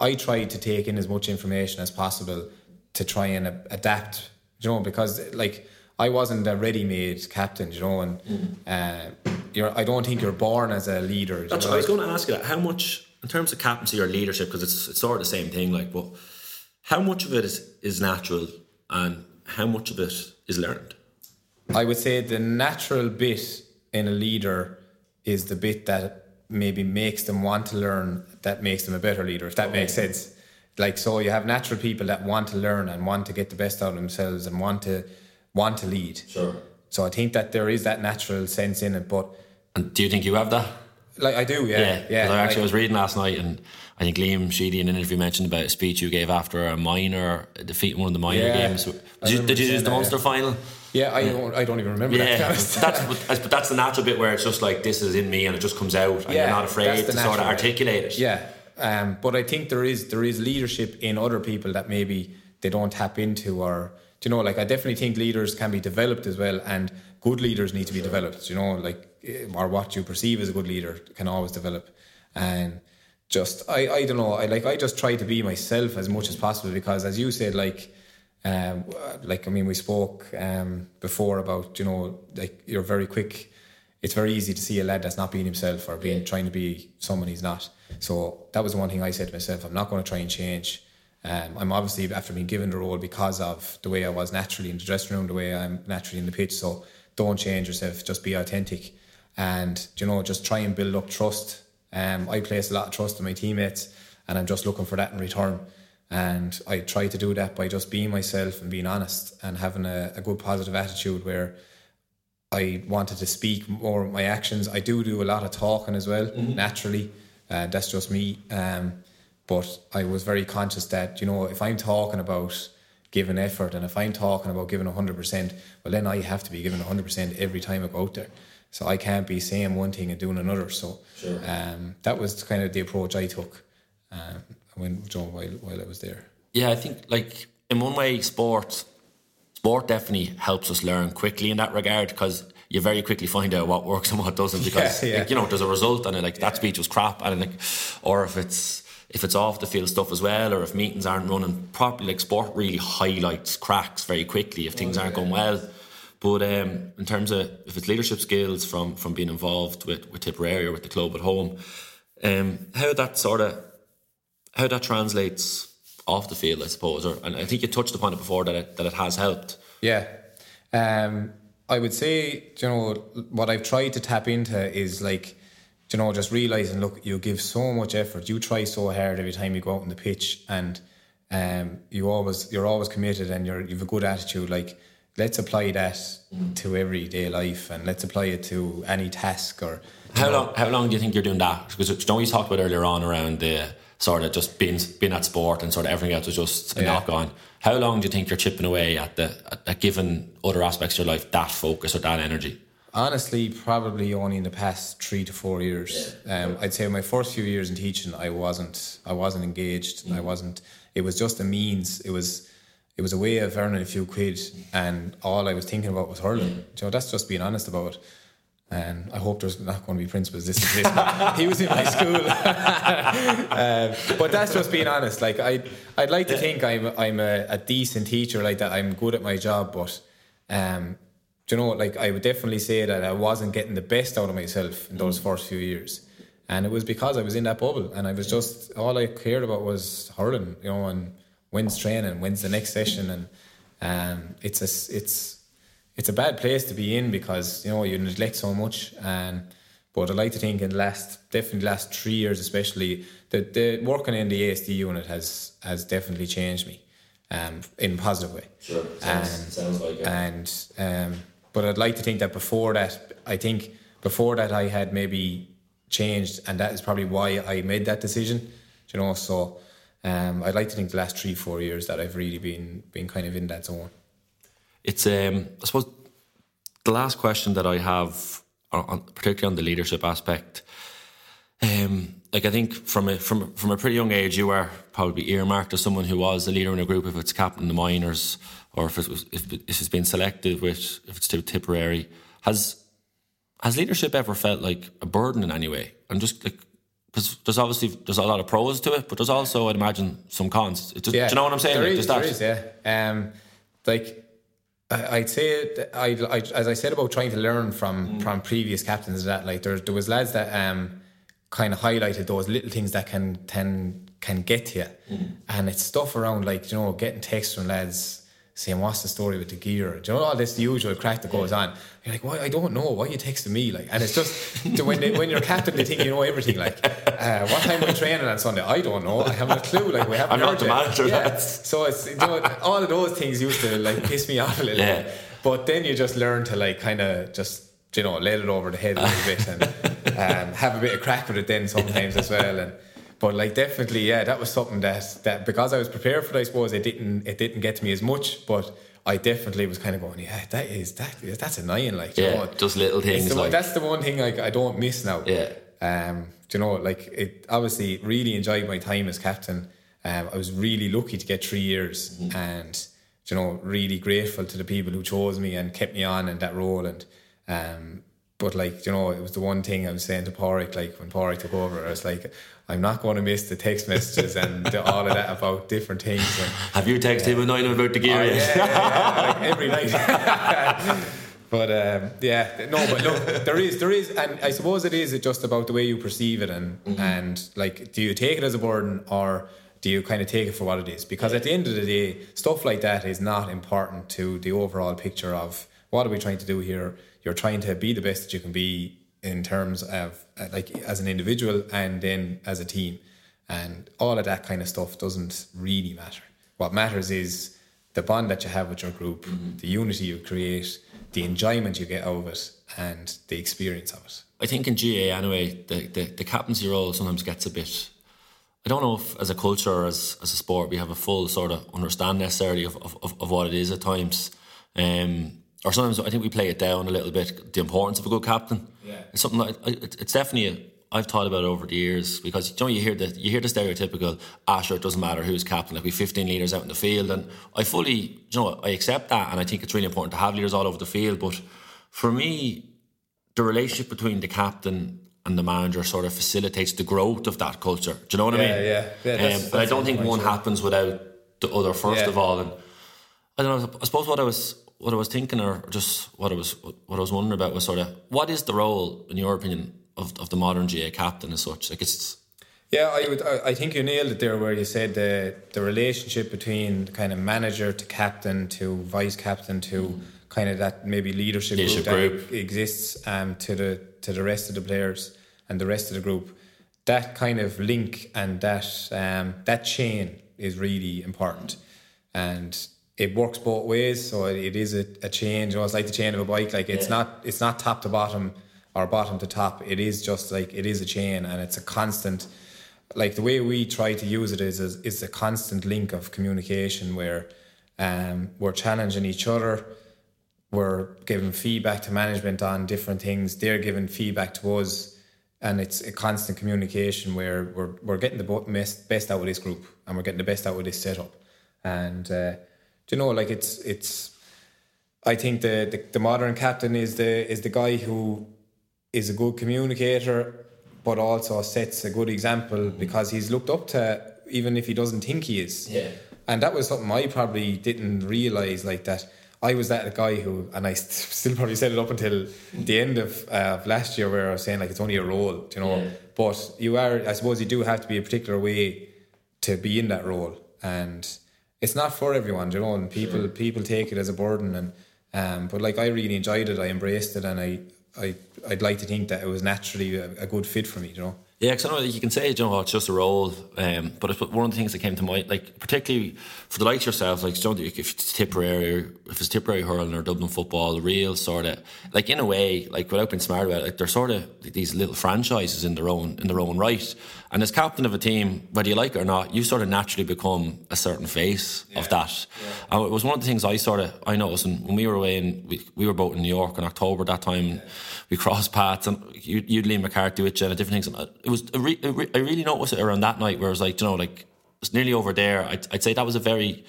I tried to take in as much information as possible to try and adapt, you know, because like I wasn't a ready-made captain, you know, and mm. uh, you're, I don't think you're born as a leader. That's know? I was going to ask you that. How much, in terms of captaincy or leadership, because it's, it's sort of the same thing, like, but how much of it is, is natural and how much of it is learned? I would say the natural bit in a leader is the bit that maybe makes them want to learn that makes them a better leader if that okay. makes oh. sense like so you have natural people that want to learn and want to get the best out of themselves and want to want to lead sure so i think that there is that natural sense in it but and do you think you have that like i do yeah yeah, yeah i actually like, was reading last night and I think Liam Sheedy in an interview mentioned about a speech you gave after a minor defeat in one of the minor yeah, games. Did you, did you use the Munster final? Yeah, I don't. I don't even remember. Yeah, that that's but that's the natural bit where it's just like this is in me and it just comes out, and yeah, you're not afraid to sort of articulate it. Yeah, um, but I think there is there is leadership in other people that maybe they don't tap into, or you know, like I definitely think leaders can be developed as well, and good leaders need to be developed. You know, like eh, or what you perceive as a good leader can always develop, and just I I don't know. I like I just try to be myself as much as possible because, as you said, like um, like I mean, we spoke um, before about you know like you're very quick. It's very easy to see a lad that's not being himself or being trying to be someone he's not. So that was the one thing I said to myself. I'm not going to try and change. Um, I'm obviously after being given the role because of the way I was naturally in the dressing room, the way I'm naturally in the pitch. So don't change yourself. Just be authentic, and you know just try and build up trust. Um, I place a lot of trust in my teammates, and I'm just looking for that in return. And I try to do that by just being myself and being honest and having a, a good positive attitude where I wanted to speak more of my actions. I do do a lot of talking as well, mm-hmm. naturally. Uh, that's just me. Um, but I was very conscious that, you know, if I'm talking about giving effort and if I'm talking about giving 100%, well, then I have to be giving 100% every time I go out there. So I can't be saying one thing and doing another. So sure. um, that was kind of the approach I took. Um, when John while while I was there. Yeah, I think like in one way, sport sport definitely helps us learn quickly in that regard because you very quickly find out what works and what doesn't because yeah, yeah. Like, you know there's a result and it, like that speech was crap and like or if it's if it's off the field stuff as well or if meetings aren't running properly like sport really highlights cracks very quickly if things oh, aren't yeah. going well but um, in terms of if it's leadership skills from from being involved with with Tipperary or with the club at home um, how that sort of how that translates off the field, I suppose, or and I think you touched upon it before that it, that it has helped. Yeah, um, I would say you know what I've tried to tap into is like you know just realizing look you give so much effort, you try so hard every time you go out on the pitch, and um, you always you're always committed and you're you've a good attitude. Like let's apply that to everyday life and let's apply it to any task or how long how long do you think you're doing that because you know you talked about earlier on around the sort of just being being at sport and sort of everything else was just a Yeah. knock on how long do you think you're chipping away at the at, at giving other aspects of your life that focus or that energy Honestly, probably only in the past three to four years. Um, I'd say my first few years in teaching, I wasn't, I wasn't engaged. I wasn't. It was just a means. It was, it was a way of earning a few quid, and all I was thinking about was hurling. So that's just being honest about it. And I hope there's not going to be principals this is this. he was in my school, um, but that's just being honest. Like I, I'd like to think I'm, I'm a, a decent teacher, like that. I'm good at my job, but um, do you know, like I would definitely say that I wasn't getting the best out of myself in those first few years, and it was because I was in that bubble, and I was just all I cared about was hurling, you know, and when's training, when's the next session, and um, it's a it's it's a bad place to be in because you know you neglect so much, and but I like to think in the last definitely the last three years, especially that the working in the ASD unit has has definitely changed me, um, in a positive way. Sure, sounds- sounds like it. And um, but I'd like to think that before that, I think before that I had maybe changed, and that is probably why I made that decision. You know, so um, I'd like to think the last three four years that I've really been been kind of in that zone. it's um I suppose the last question that I have, on, particularly on the leadership aspect, um, like I think from a from from a pretty young age, you were probably earmarked as someone who was a leader in a group, if it's captain the minors or if it was if, if it's been selected, which if it's to Tipperary, has has leadership ever felt like a burden in any way? I'm just like. Because there's obviously there's a lot of pros to it, but there's also I'd imagine some cons. It just, do you know what I'm saying? There is, there is, yeah. Um, like I'd say, I, I, as I said about trying to learn from from previous captains, and that like there there was lads that um kind of highlighted those little things that can can can get to you, and it's stuff around like you know getting texts from lads saying what's the story with the gear, do you know all this usual crack that goes on. You're like, why? I don't know. Why are you texting me? Like, and it's just when they, when you're captain, they think you know everything. Like, uh, what time are we training on Sunday? I don't know. I haven't a clue. Like, we haven't. I'm not heard the manager, Yeah. So it's you know, all of those things used to like piss me off a little Yeah. bit. But then you just learn to like kind of just you know let it over the head a little bit and um, have a bit of crack with it then sometimes as well. And but like definitely yeah, that was something that that because I was prepared for it, I suppose it didn't it didn't get to me as much, but. I definitely was kind of going, yeah, that is that that's annoying, like you Yeah, know, just little things the like- that's the one thing like I don't miss now. Yeah. Um, do you know, like it obviously really enjoyed my time as captain. Um, I was really lucky to get three years and you know, really grateful to the people who chose me and kept me on in that role and um but like, you know, it was the one thing I was saying to Pádraic, like when Pádraic took over, I was like, I'm not going to miss the text messages and the, all of that about different things. And, Have you texted him and known about the gear Oh, yeah, yeah, like every night. but um, yeah, no, but look, there is, there is, and I suppose it is just about the way you perceive it, and and like, do you take it as a burden or do you kind of take it for what it is? Because at the end of the day, stuff like that is not important to the overall picture of what are we trying to do here. You're trying to be the best that you can be in terms of like as an individual and then as a team, and all of that kind of stuff doesn't really matter. What matters is the bond that you have with your group, the unity you create, the enjoyment you get out of it, and the experience of it. I think in GAA anyway, the, the, the captaincy role sometimes gets a bit. I don't know if as a culture or as, as a sport we have a full sort of understand necessarily of, of, of, of what it is at times. Um, or sometimes I think we play it down a little bit, the importance of a good captain. Yeah. It's something like, it's definitely, a, I've thought about it over the years because you know you hear the you hear the stereotypical, ah sure it doesn't matter who's captain, like we 15 leaders out in the field and I fully, you know, I accept that and I think it's really important to have leaders all over the field but for me the relationship between the captain and the manager sort of facilitates the growth of that culture. Do you know what I mean? yeah. Yeah, that's- um, but I don't think one yeah. happens without the other first Yeah. of all. And I don't know. I suppose what I was what I was thinking, or just what I was what I was wondering about was sort of what is the role, in your opinion, of of the modern GAA captain as such? Like it's Yeah, I would. I, think you nailed it there, where you said the the relationship between kind of manager to captain to vice captain to kind of that maybe leadership, Leadership group, group. that exists um, to the to the rest of the players and the rest of the group. That kind of link and that um, that chain is really important, and it works both ways. So it, it is a, a change. It's like the chain of a bike. Like it's Yeah. not it's not top to bottom or bottom to top. It is just like it is a chain, and it's a constant. Like the way we try to use it is is, is a constant link of communication where um, we're challenging each other. We're giving feedback to management on different things. They're giving feedback to us, and it's a constant communication where we're we're getting the best best out of this group, and we're getting the best out of this setup. And uh, do you know, like it's it's. I think the, the the modern captain is the is the guy who is a good communicator, but also sets a good example because he's looked up to even if he doesn't think he is. Yeah. And that was something I probably didn't realize like that. I was that guy who, and I st- still probably said it up until the end of, uh, last year, where I was saying like it's only a role, you know. Yeah. But you are, I suppose, you do have to be a particular way to be in that role, and it's not for everyone, you know. And people people take it as a burden, and um, but like I really enjoyed it, I embraced it, and I I I'd like to think that it was naturally a, a good fit for me, you know. Yeah, because I know you can say, you know, it's just a role, um, but it's one of the things that came to mind, like particularly for the likes of yourself, like you know, if it's Tipperary, if it's Tipperary hurling or Dublin football, the real sort of like in a way, like without being smart about it, like they're sort of like, these little franchises in their own in their own right. And as captain of a team, whether you like it or not, you sort of naturally become a certain face of that. And it was one of the things I sort of I noticed and when we were away and we, we were both in New York in October that time. We crossed paths, and you, you'd Liam McCarthy with you, and different things. And it was a re, a re, I really noticed it around that night, where it was like, you know, like it's nearly over there. I'd, I'd say that was a very,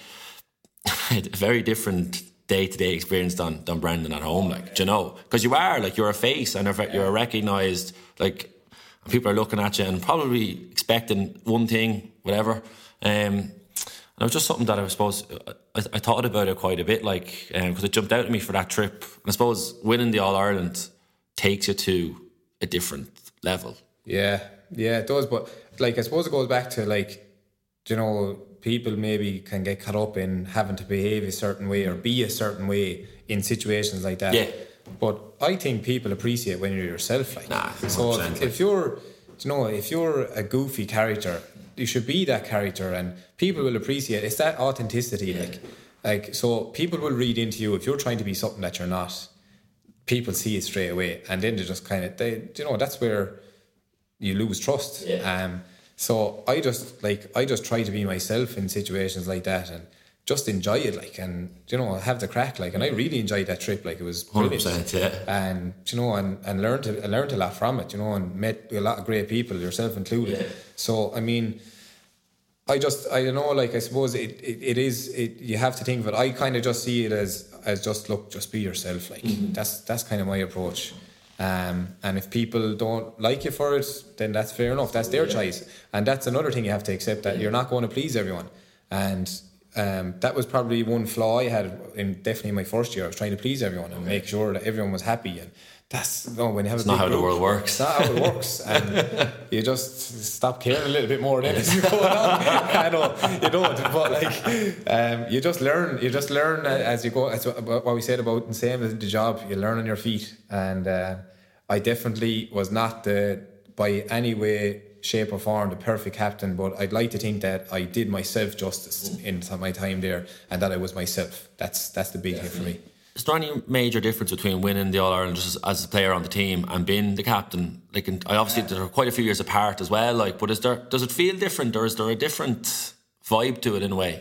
a very different day to day experience than than Brendan at home. Like, you know, because you are like you're a face and you're a recognised like people are looking at you and probably expecting one thing, whatever. Um, and it was just something that I suppose I, I thought about it quite a bit, like because it jumped out at me for that trip. And I suppose winning the All Ireland takes you to a different level. Yeah, yeah, it does. But like, I suppose it goes back to like, you know, people maybe can get caught up in having to behave a certain way or be a certain way in situations like that. Yeah. But I think people appreciate when you're yourself. Like, Nah, so if, if you're, you know, if you're a goofy character, you should be that character, and people will appreciate. It's that authenticity, like, like so people will read into you if you're trying to be something that you're not. People see it straight away, and then they just kind of they, you know, that's where you lose trust. Yeah. Um, so I just like I just try to be myself in situations like that and just enjoy it, like and you know have the crack, like and I really enjoyed that trip, like it was brilliant. 100%, yeah. And you know, and and learned I learned a lot from it, you know, and met a lot of great people, yourself included. Yeah. So I mean. I just I don't know like I suppose it, it, it is it you have to think of it I kind of just see it as as just look just be yourself like that's that's kind of my approach um, and if people don't like you for it then that's fair enough that's their choice and that's another thing you have to accept that you're not going to please everyone and um, that was probably one flaw I had in definitely my first year. I was trying to please everyone and make sure that everyone was happy and that's no when you have It's a not how the world works. it's not how it works. And you just stop caring a little bit more then. As you go along I know you don't but like um, you just learn you just learn as you go that's what what we said about the same as the job you learn on your feet. And uh, I definitely was not the by any way shape or form the perfect captain but I'd like to think that I did myself justice in my time there and that I was myself that's that's the big thing for me Is there any major difference between winning the All Ireland just as, as a player on the team and being the captain? Like, I obviously they're quite a few years apart as well. Like, but is there does it feel different, or is there a different vibe to it in a way?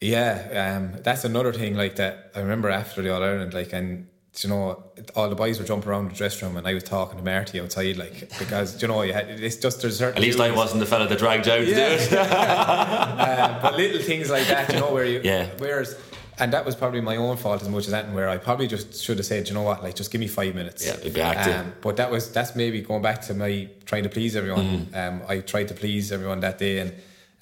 Yeah, um, that's another thing like that. I remember after the All Ireland, like, and you know, all the boys were jumping around the dressing room, and I was talking to Marty outside, like, because you know, you had, it's just there's certain. At least I wasn't the fella that dragged out to do Yeah. it. Uh, but little things like that, you know, where you, Yeah. whereas, and that was probably my own fault as much as that, where I probably just should have said, you know what, like, just give me five minutes. Yeah, be active. Um, but that was that's maybe going back to my trying to please everyone. Mm. Um, I tried to please everyone that day, and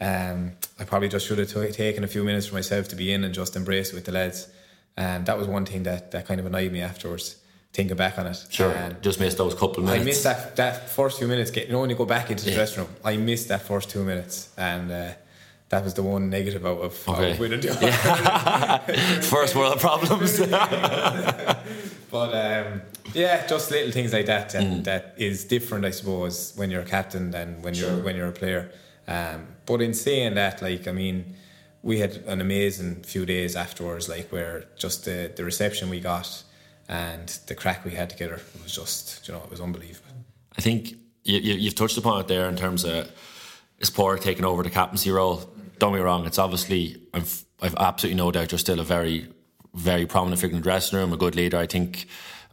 um, I probably just should have t- taken a few minutes for myself to be in and just embrace it with the lads. And that was one thing that that kind of annoyed me afterwards. Thinking back on it, Sure, And just missed those couple of minutes. I missed that that first few minutes. Get you know when you go back into the Yeah. dressing room, I missed that first two minutes, and uh, that was the one negative out of, Okay. of winning the First world problems. But um, yeah, just little things like that, Mm. and that is different, I suppose, when you're a captain than when you're when you're a player. Um, but in saying that, like I mean, we had an amazing few days afterwards, like where just the, the reception we got and the crack we had together it was just, you know, it was unbelievable. I think you, you, you've touched upon it there in terms of Paul taking over the captaincy role. Don't be wrong, it's obviously, I've, I've absolutely no doubt you're still a very, very prominent figure in the dressing room, a good leader. I think,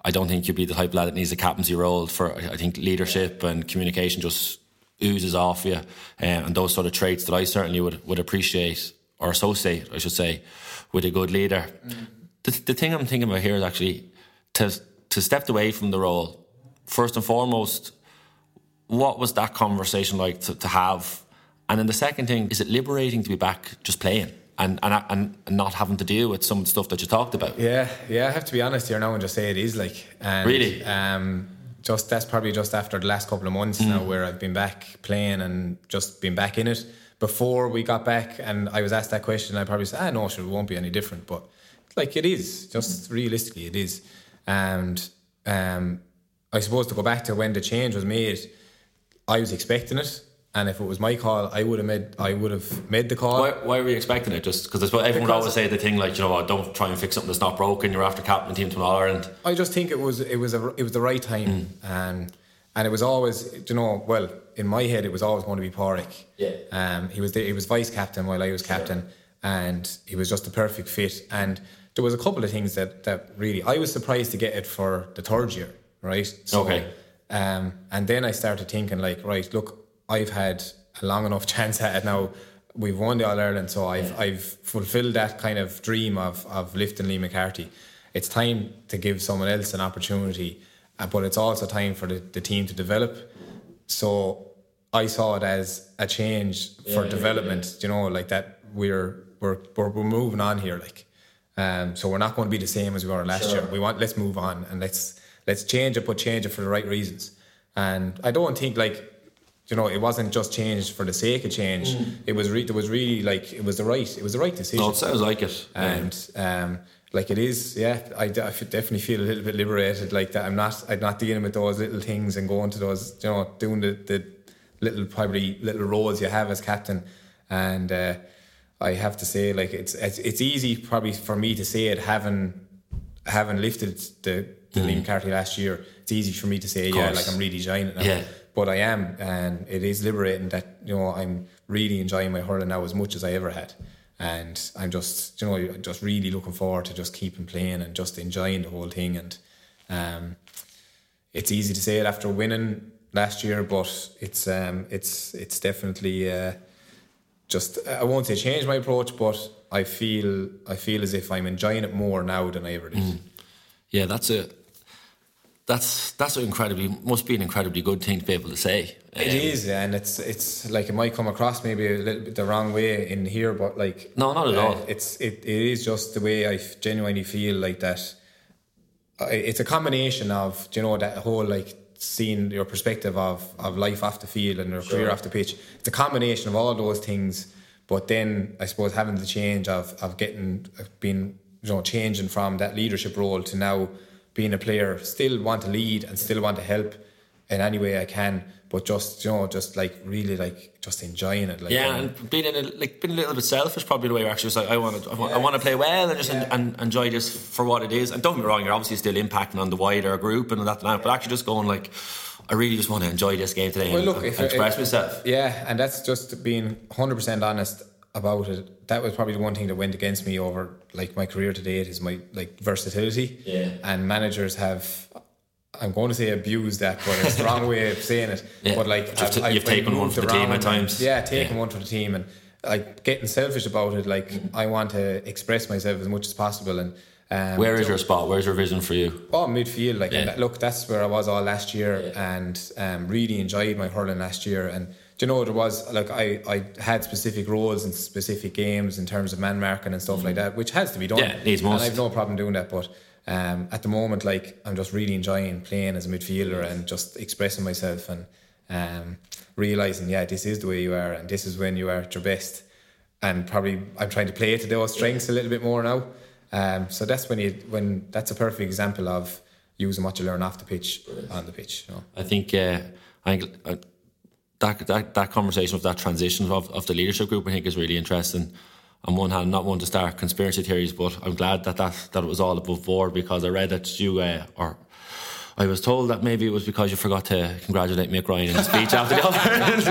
I don't think you'd be the type of lad that needs a captaincy role for, I think leadership and communication just oozes off you. Uh, and those sort of traits that I certainly would, would appreciate or associate, I should say, with a good leader. Mm. The, the thing I'm thinking about here is actually to to step away from the role. First and foremost, what was that conversation like to, to have? And then the second thing is it liberating to be back just playing and, and and not having to deal with some of the stuff that you talked about. Yeah, yeah. I have to be honest here now and just say it is like and, really. Um, just that's probably just after the last couple of months mm. now where I've been back playing and just been back in it before we got back and I was asked that question, I probably said, ah, no, sure, it won't be any different. But like it is, just realistically, it is. And um, I suppose to go back to when the change was made, I was expecting it. And if it was my call, I would have made. I would have made the call. Why, why were you expecting it? Just because everyone because would always say the thing like, you know, what, don't try and fix something that's not broken. You're after captain team to All Ireland. I just think it was it was a, it was the right time, mm. and and it was always, you know, well, in my head, it was always going to be Pádraic. Yeah. Um, he was the, he was vice captain while I was captain, sure. and he was just the perfect fit. And there was a couple of things that that really I was surprised to get it for the third year, right? So, okay. Um, and then I started thinking like, right, look, I've had a long enough chance at it now. We've won the All Ireland, so I've yeah. I've fulfilled that kind of dream of of lifting Liam McCarthy. It's time to give someone else an opportunity, but it's also time for the, the team to develop so I saw it as a change for yeah, development. Yeah. You know, like that we're we're we're, we're moving on here. Like, um, so we're not going to be the same as we were last sure. year. We want let's move on and let's let's change it, but change it for the right reasons. And I don't think like you know, it wasn't just changed for the sake of change. Mm. It was re- it was really like it was the right it was the right decision. No, it sounds like it. And um, like it is, yeah. I, I definitely feel a little bit liberated, like that. I'm not, I'm not dealing with those little things and going to those, you know, doing the, the little probably little roles you have as captain. And uh, I have to say, like it's, it's it's easy probably for me to say it, having having lifted the the mm. Liam McCarthy last year. It's easy for me to say, yeah, like I'm really enjoying it now. Yeah. But I am, and it is liberating that you know I'm really enjoying my hurling now as much as I ever had and I'm just you know just really looking forward to just keeping playing and just enjoying the whole thing and um, it's easy to say it after winning last year but it's um, it's it's definitely uh, just I won't say change my approach but I feel I feel as if I'm enjoying it more now than I ever did mm. yeah that's it that's that's incredibly must be an incredibly good thing to be able to say. Um, it is, and it's it's like it might come across maybe a little bit the wrong way in here, but like no, not at uh, all. It's it, it is just the way I genuinely feel like that. It's a combination of you know that whole like seeing your perspective of of life off the field and your sure. career off the pitch. It's a combination of all those things, but then I suppose having the change of of getting being you know changing from that leadership role to now being a player, still want to lead and still want to help in any way I can, but just you know, just like really like just enjoying it. Like, yeah, um, and being in a, like being a little bit selfish, probably the way you're actually just like I want to, I want, yeah. I want to play well and just yeah. and, and enjoy this for what it is. And don't get me wrong, you're obviously still impacting on the wider group and that, and that but actually just going like. I really just want to enjoy this game today well, and, look, and, and express myself. Yeah, and that's just being 100% honest about it, that was probably the one thing that went against me over like my career to date is my like versatility. Yeah. And managers have I'm going to say abused that, but it's the wrong way of saying it. Yeah. But like I've, you've I've taken one for the team at times. Yeah, taking yeah. one for the team and like getting selfish about it. Like mm. I want to express myself as much as possible and. Um, Where is so, your spot? Where's your vision for you? Oh, midfield. Like, yeah. look, that's where I was all last year, and um, really enjoyed my hurling last year. And you know what it was like I, I had specific roles in specific games in terms of man marking and stuff mm. like that, which has to be done. Yeah, needs most. And I've no problem doing that, but um, at the moment, like I'm just really enjoying playing as a midfielder and just expressing myself and um, realizing, yeah, this is the way you are, and this is when you are at your best. And probably I'm trying to play to those strengths a little bit more now. Um, so that's when you when that's a perfect example of using what you learn off the pitch on the pitch. You know? I think uh, I think. That, that, that conversation of that transition of, of the leadership group, I think, is really interesting. I'm one hand not one to start conspiracy theories, but I'm glad that that, that it was all above board because I read that you uh, or I was told that maybe it was because you forgot to congratulate Mick Ryan in the speech after the All Ireland.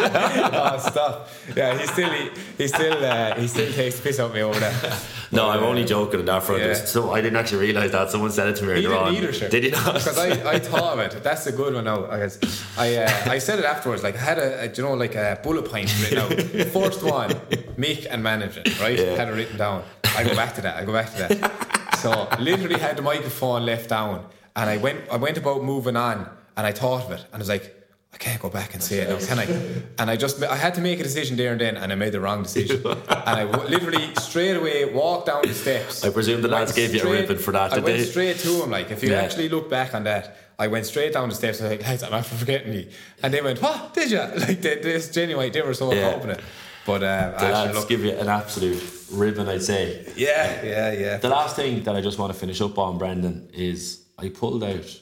oh, stop! Yeah, he still he, he still uh, he still takes piss out me over there. no, I'm only joking on that front. Yeah. So I didn't actually realise that someone said it to me earlier on. either, sure. Did he not? Because I, I thought of it. That's a good one now. I guess I uh, I said it afterwards. Like I had a, a you know like a bullet point written out. First one, Mick and management. Right, had it written down. I go back to that. I go back to that. So literally had the microphone left down, and I went I went about moving on, and I thought of it, and I was like. I can't go back and say it now, can I? And I just, I had to make a decision there and then, and I made the wrong decision. and I w- literally straight away walked down the steps. I presume the lads gave you a ribbon for that, I went they? straight to him. Like, if you Yeah. actually look back on that, I went straight down the steps. I was like, lads, I'm after forgetting you. And they went, what? Did you? Like, they, they, genuinely, they were so Yeah. confident. But uh, The lads look, give you an absolute ribbon, I'd say. yeah, yeah, yeah. The last thing that I just want to finish up on, Brendan, is I pulled out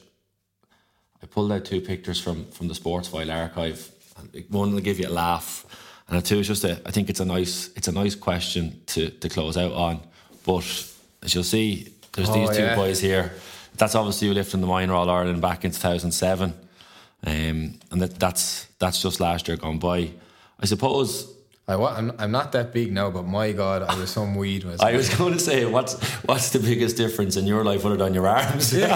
I pulled out two pictures from from the Sportsfile archive. One will give you a laugh, and two is just a. I think it's a nice it's a nice question to to close out on. But as you'll see, there's Oh, these two yeah. boys here. That's obviously you lifting the minor All Ireland back in 2007, um, and that that's that's just last year gone by. I suppose I, wa- I'm, I'm not that big now, but my God, I was some weed. Was I was going to say, what's what's the biggest difference in your life other on your arms? but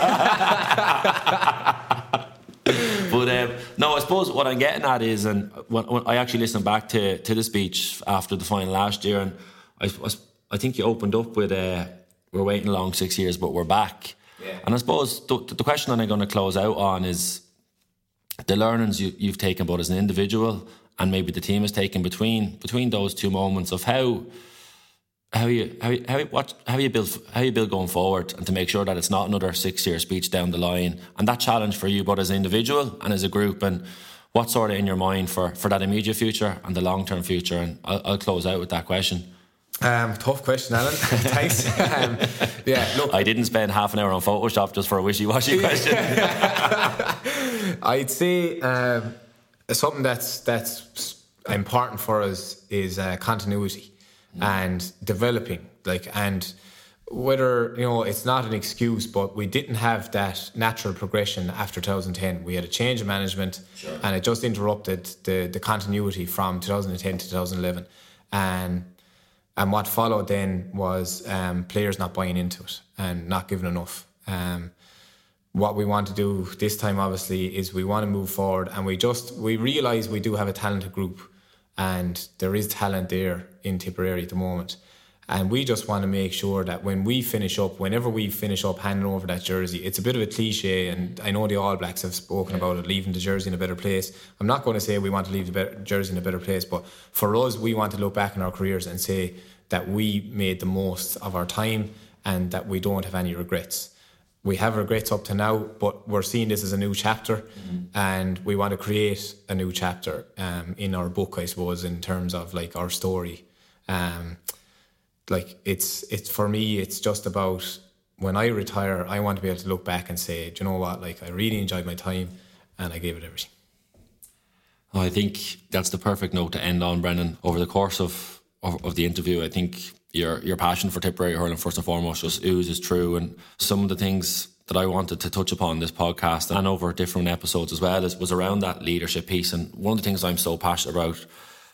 um, no, I suppose what I'm getting at is, and when, when I actually listened back to, to the speech after the final last year, and I, was- I think you opened up with, uh, "We're waiting a long six years, but we're back." Yeah. And I suppose the, the question that I'm going to close out on is the learnings you, you've taken, both as an individual and maybe the team has taken between between those two moments of how how you how you, how you, what how you build how you build going forward and to make sure that it's not another six year speech down the line and that challenge for you both as an individual and as a group and what's sort of in your mind for for that immediate future and the long term future and I'll, I'll close out with that question. Um, tough question, Alan. Thanks. um, yeah, look, I didn't spend half an hour on Photoshop just for a wishy washy question. I'd say um, something that's that's important for us is uh, continuity and developing. Like, and whether you know it's not an excuse, but we didn't have that natural progression after 2010. We had a change of management, and it just interrupted the the continuity from 2010 to 2011, and. And what followed then was um, players not buying into it and not giving enough. Um, what we want to do this time obviously is we want to move forward and we just we realize we do have a talented group and there is talent there in Tipperary at the moment. And we just want to make sure that when we finish up whenever we finish up handing over that jersey it's a bit of a cliche and I know the All Blacks have spoken about it leaving the jersey in a better place. I'm not going to say we want to leave the jersey in a better place but for us we want to look back in our careers and say that we made the most of our time and that we don't have any regrets we have regrets up to now, but we're seeing this as a new chapter, and we want to create a new chapter um, in our book, I suppose, in terms of like our story. Um, like it's it's for me, it's just about when I retire, I want to be able to look back and say, do you know what? Like I really enjoyed my time, and I gave it everything. I think that's the perfect note to end on, Brendan. Over the course of, of, of the interview, I think your your passion for Tipperary hurling first and foremost just oozes true, and some of the things that I wanted to touch upon this podcast and over different episodes as well is, was around that leadership piece. And one of the things I'm so passionate about,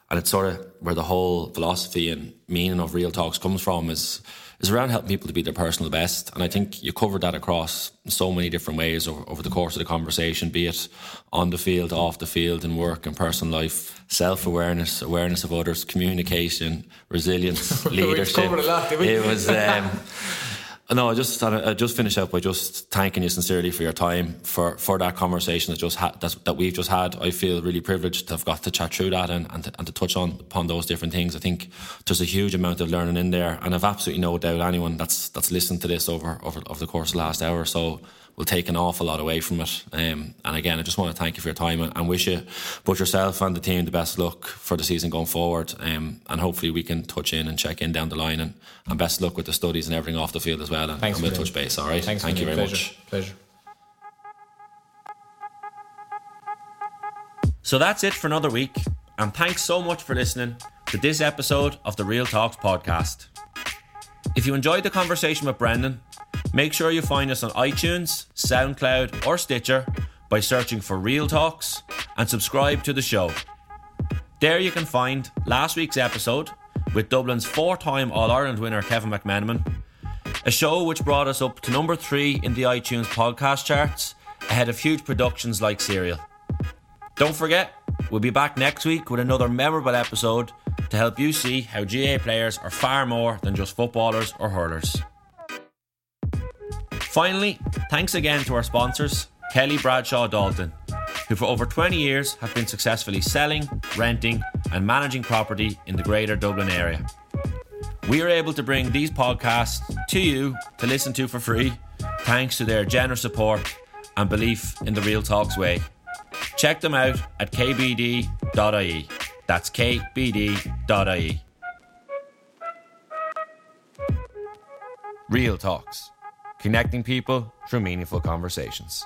and it's sort of where the whole philosophy and meaning of Real Talks comes from, is is around helping people to be their personal best. And I think you covered that across so many different ways over, over the course of the conversation, be it on the field, off the field, in work and personal life, self awareness, awareness of others, communication, resilience, leadership. covered a lot? It was. Um, Uh, no, I just I just finish up by just thanking you sincerely for your time for, for that conversation that just ha- that, we've just had. I feel really privileged to have got to chat through that and, and, to, and to touch on upon those different things. I think there's a huge amount of learning in there, and I've absolutely no doubt anyone that's that's listened to this over over, over the course of the last hour so will take an awful lot away from it. Um, and again, I just want to thank you for your time and, and wish you both yourself and the team the best luck for the season going forward. Um, and hopefully we can touch in and check in down the line and, and best luck with the studies and everything off the field as well. And, Thanks and we'll touch base. All right. Thanks, Thank you very pleasure. much. Pleasure. So that's it for another week. And thanks so much for listening to this episode of the Real Talks podcast. If you enjoyed the conversation with Brendan, make sure you find us on iTunes, SoundCloud, or Stitcher by searching for Real Talks and subscribe to the show. There you can find last week's episode with Dublin's four time All Ireland winner Kevin McMenamin, a show which brought us up to number three in the iTunes podcast charts ahead of huge productions like Serial. Don't forget, we'll be back next week with another memorable episode to help you see how GAA players are far more than just footballers or hurlers. Finally, thanks again to our sponsors, Kelly Bradshaw Dalton, who for over 20 years have been successfully selling, renting, and managing property in the greater Dublin area. We are able to bring these podcasts to you to listen to for free thanks to their generous support and belief in the Real Talks way. Check them out at kbd.ie. That's kbd.ie. Real Talks, connecting people through meaningful conversations.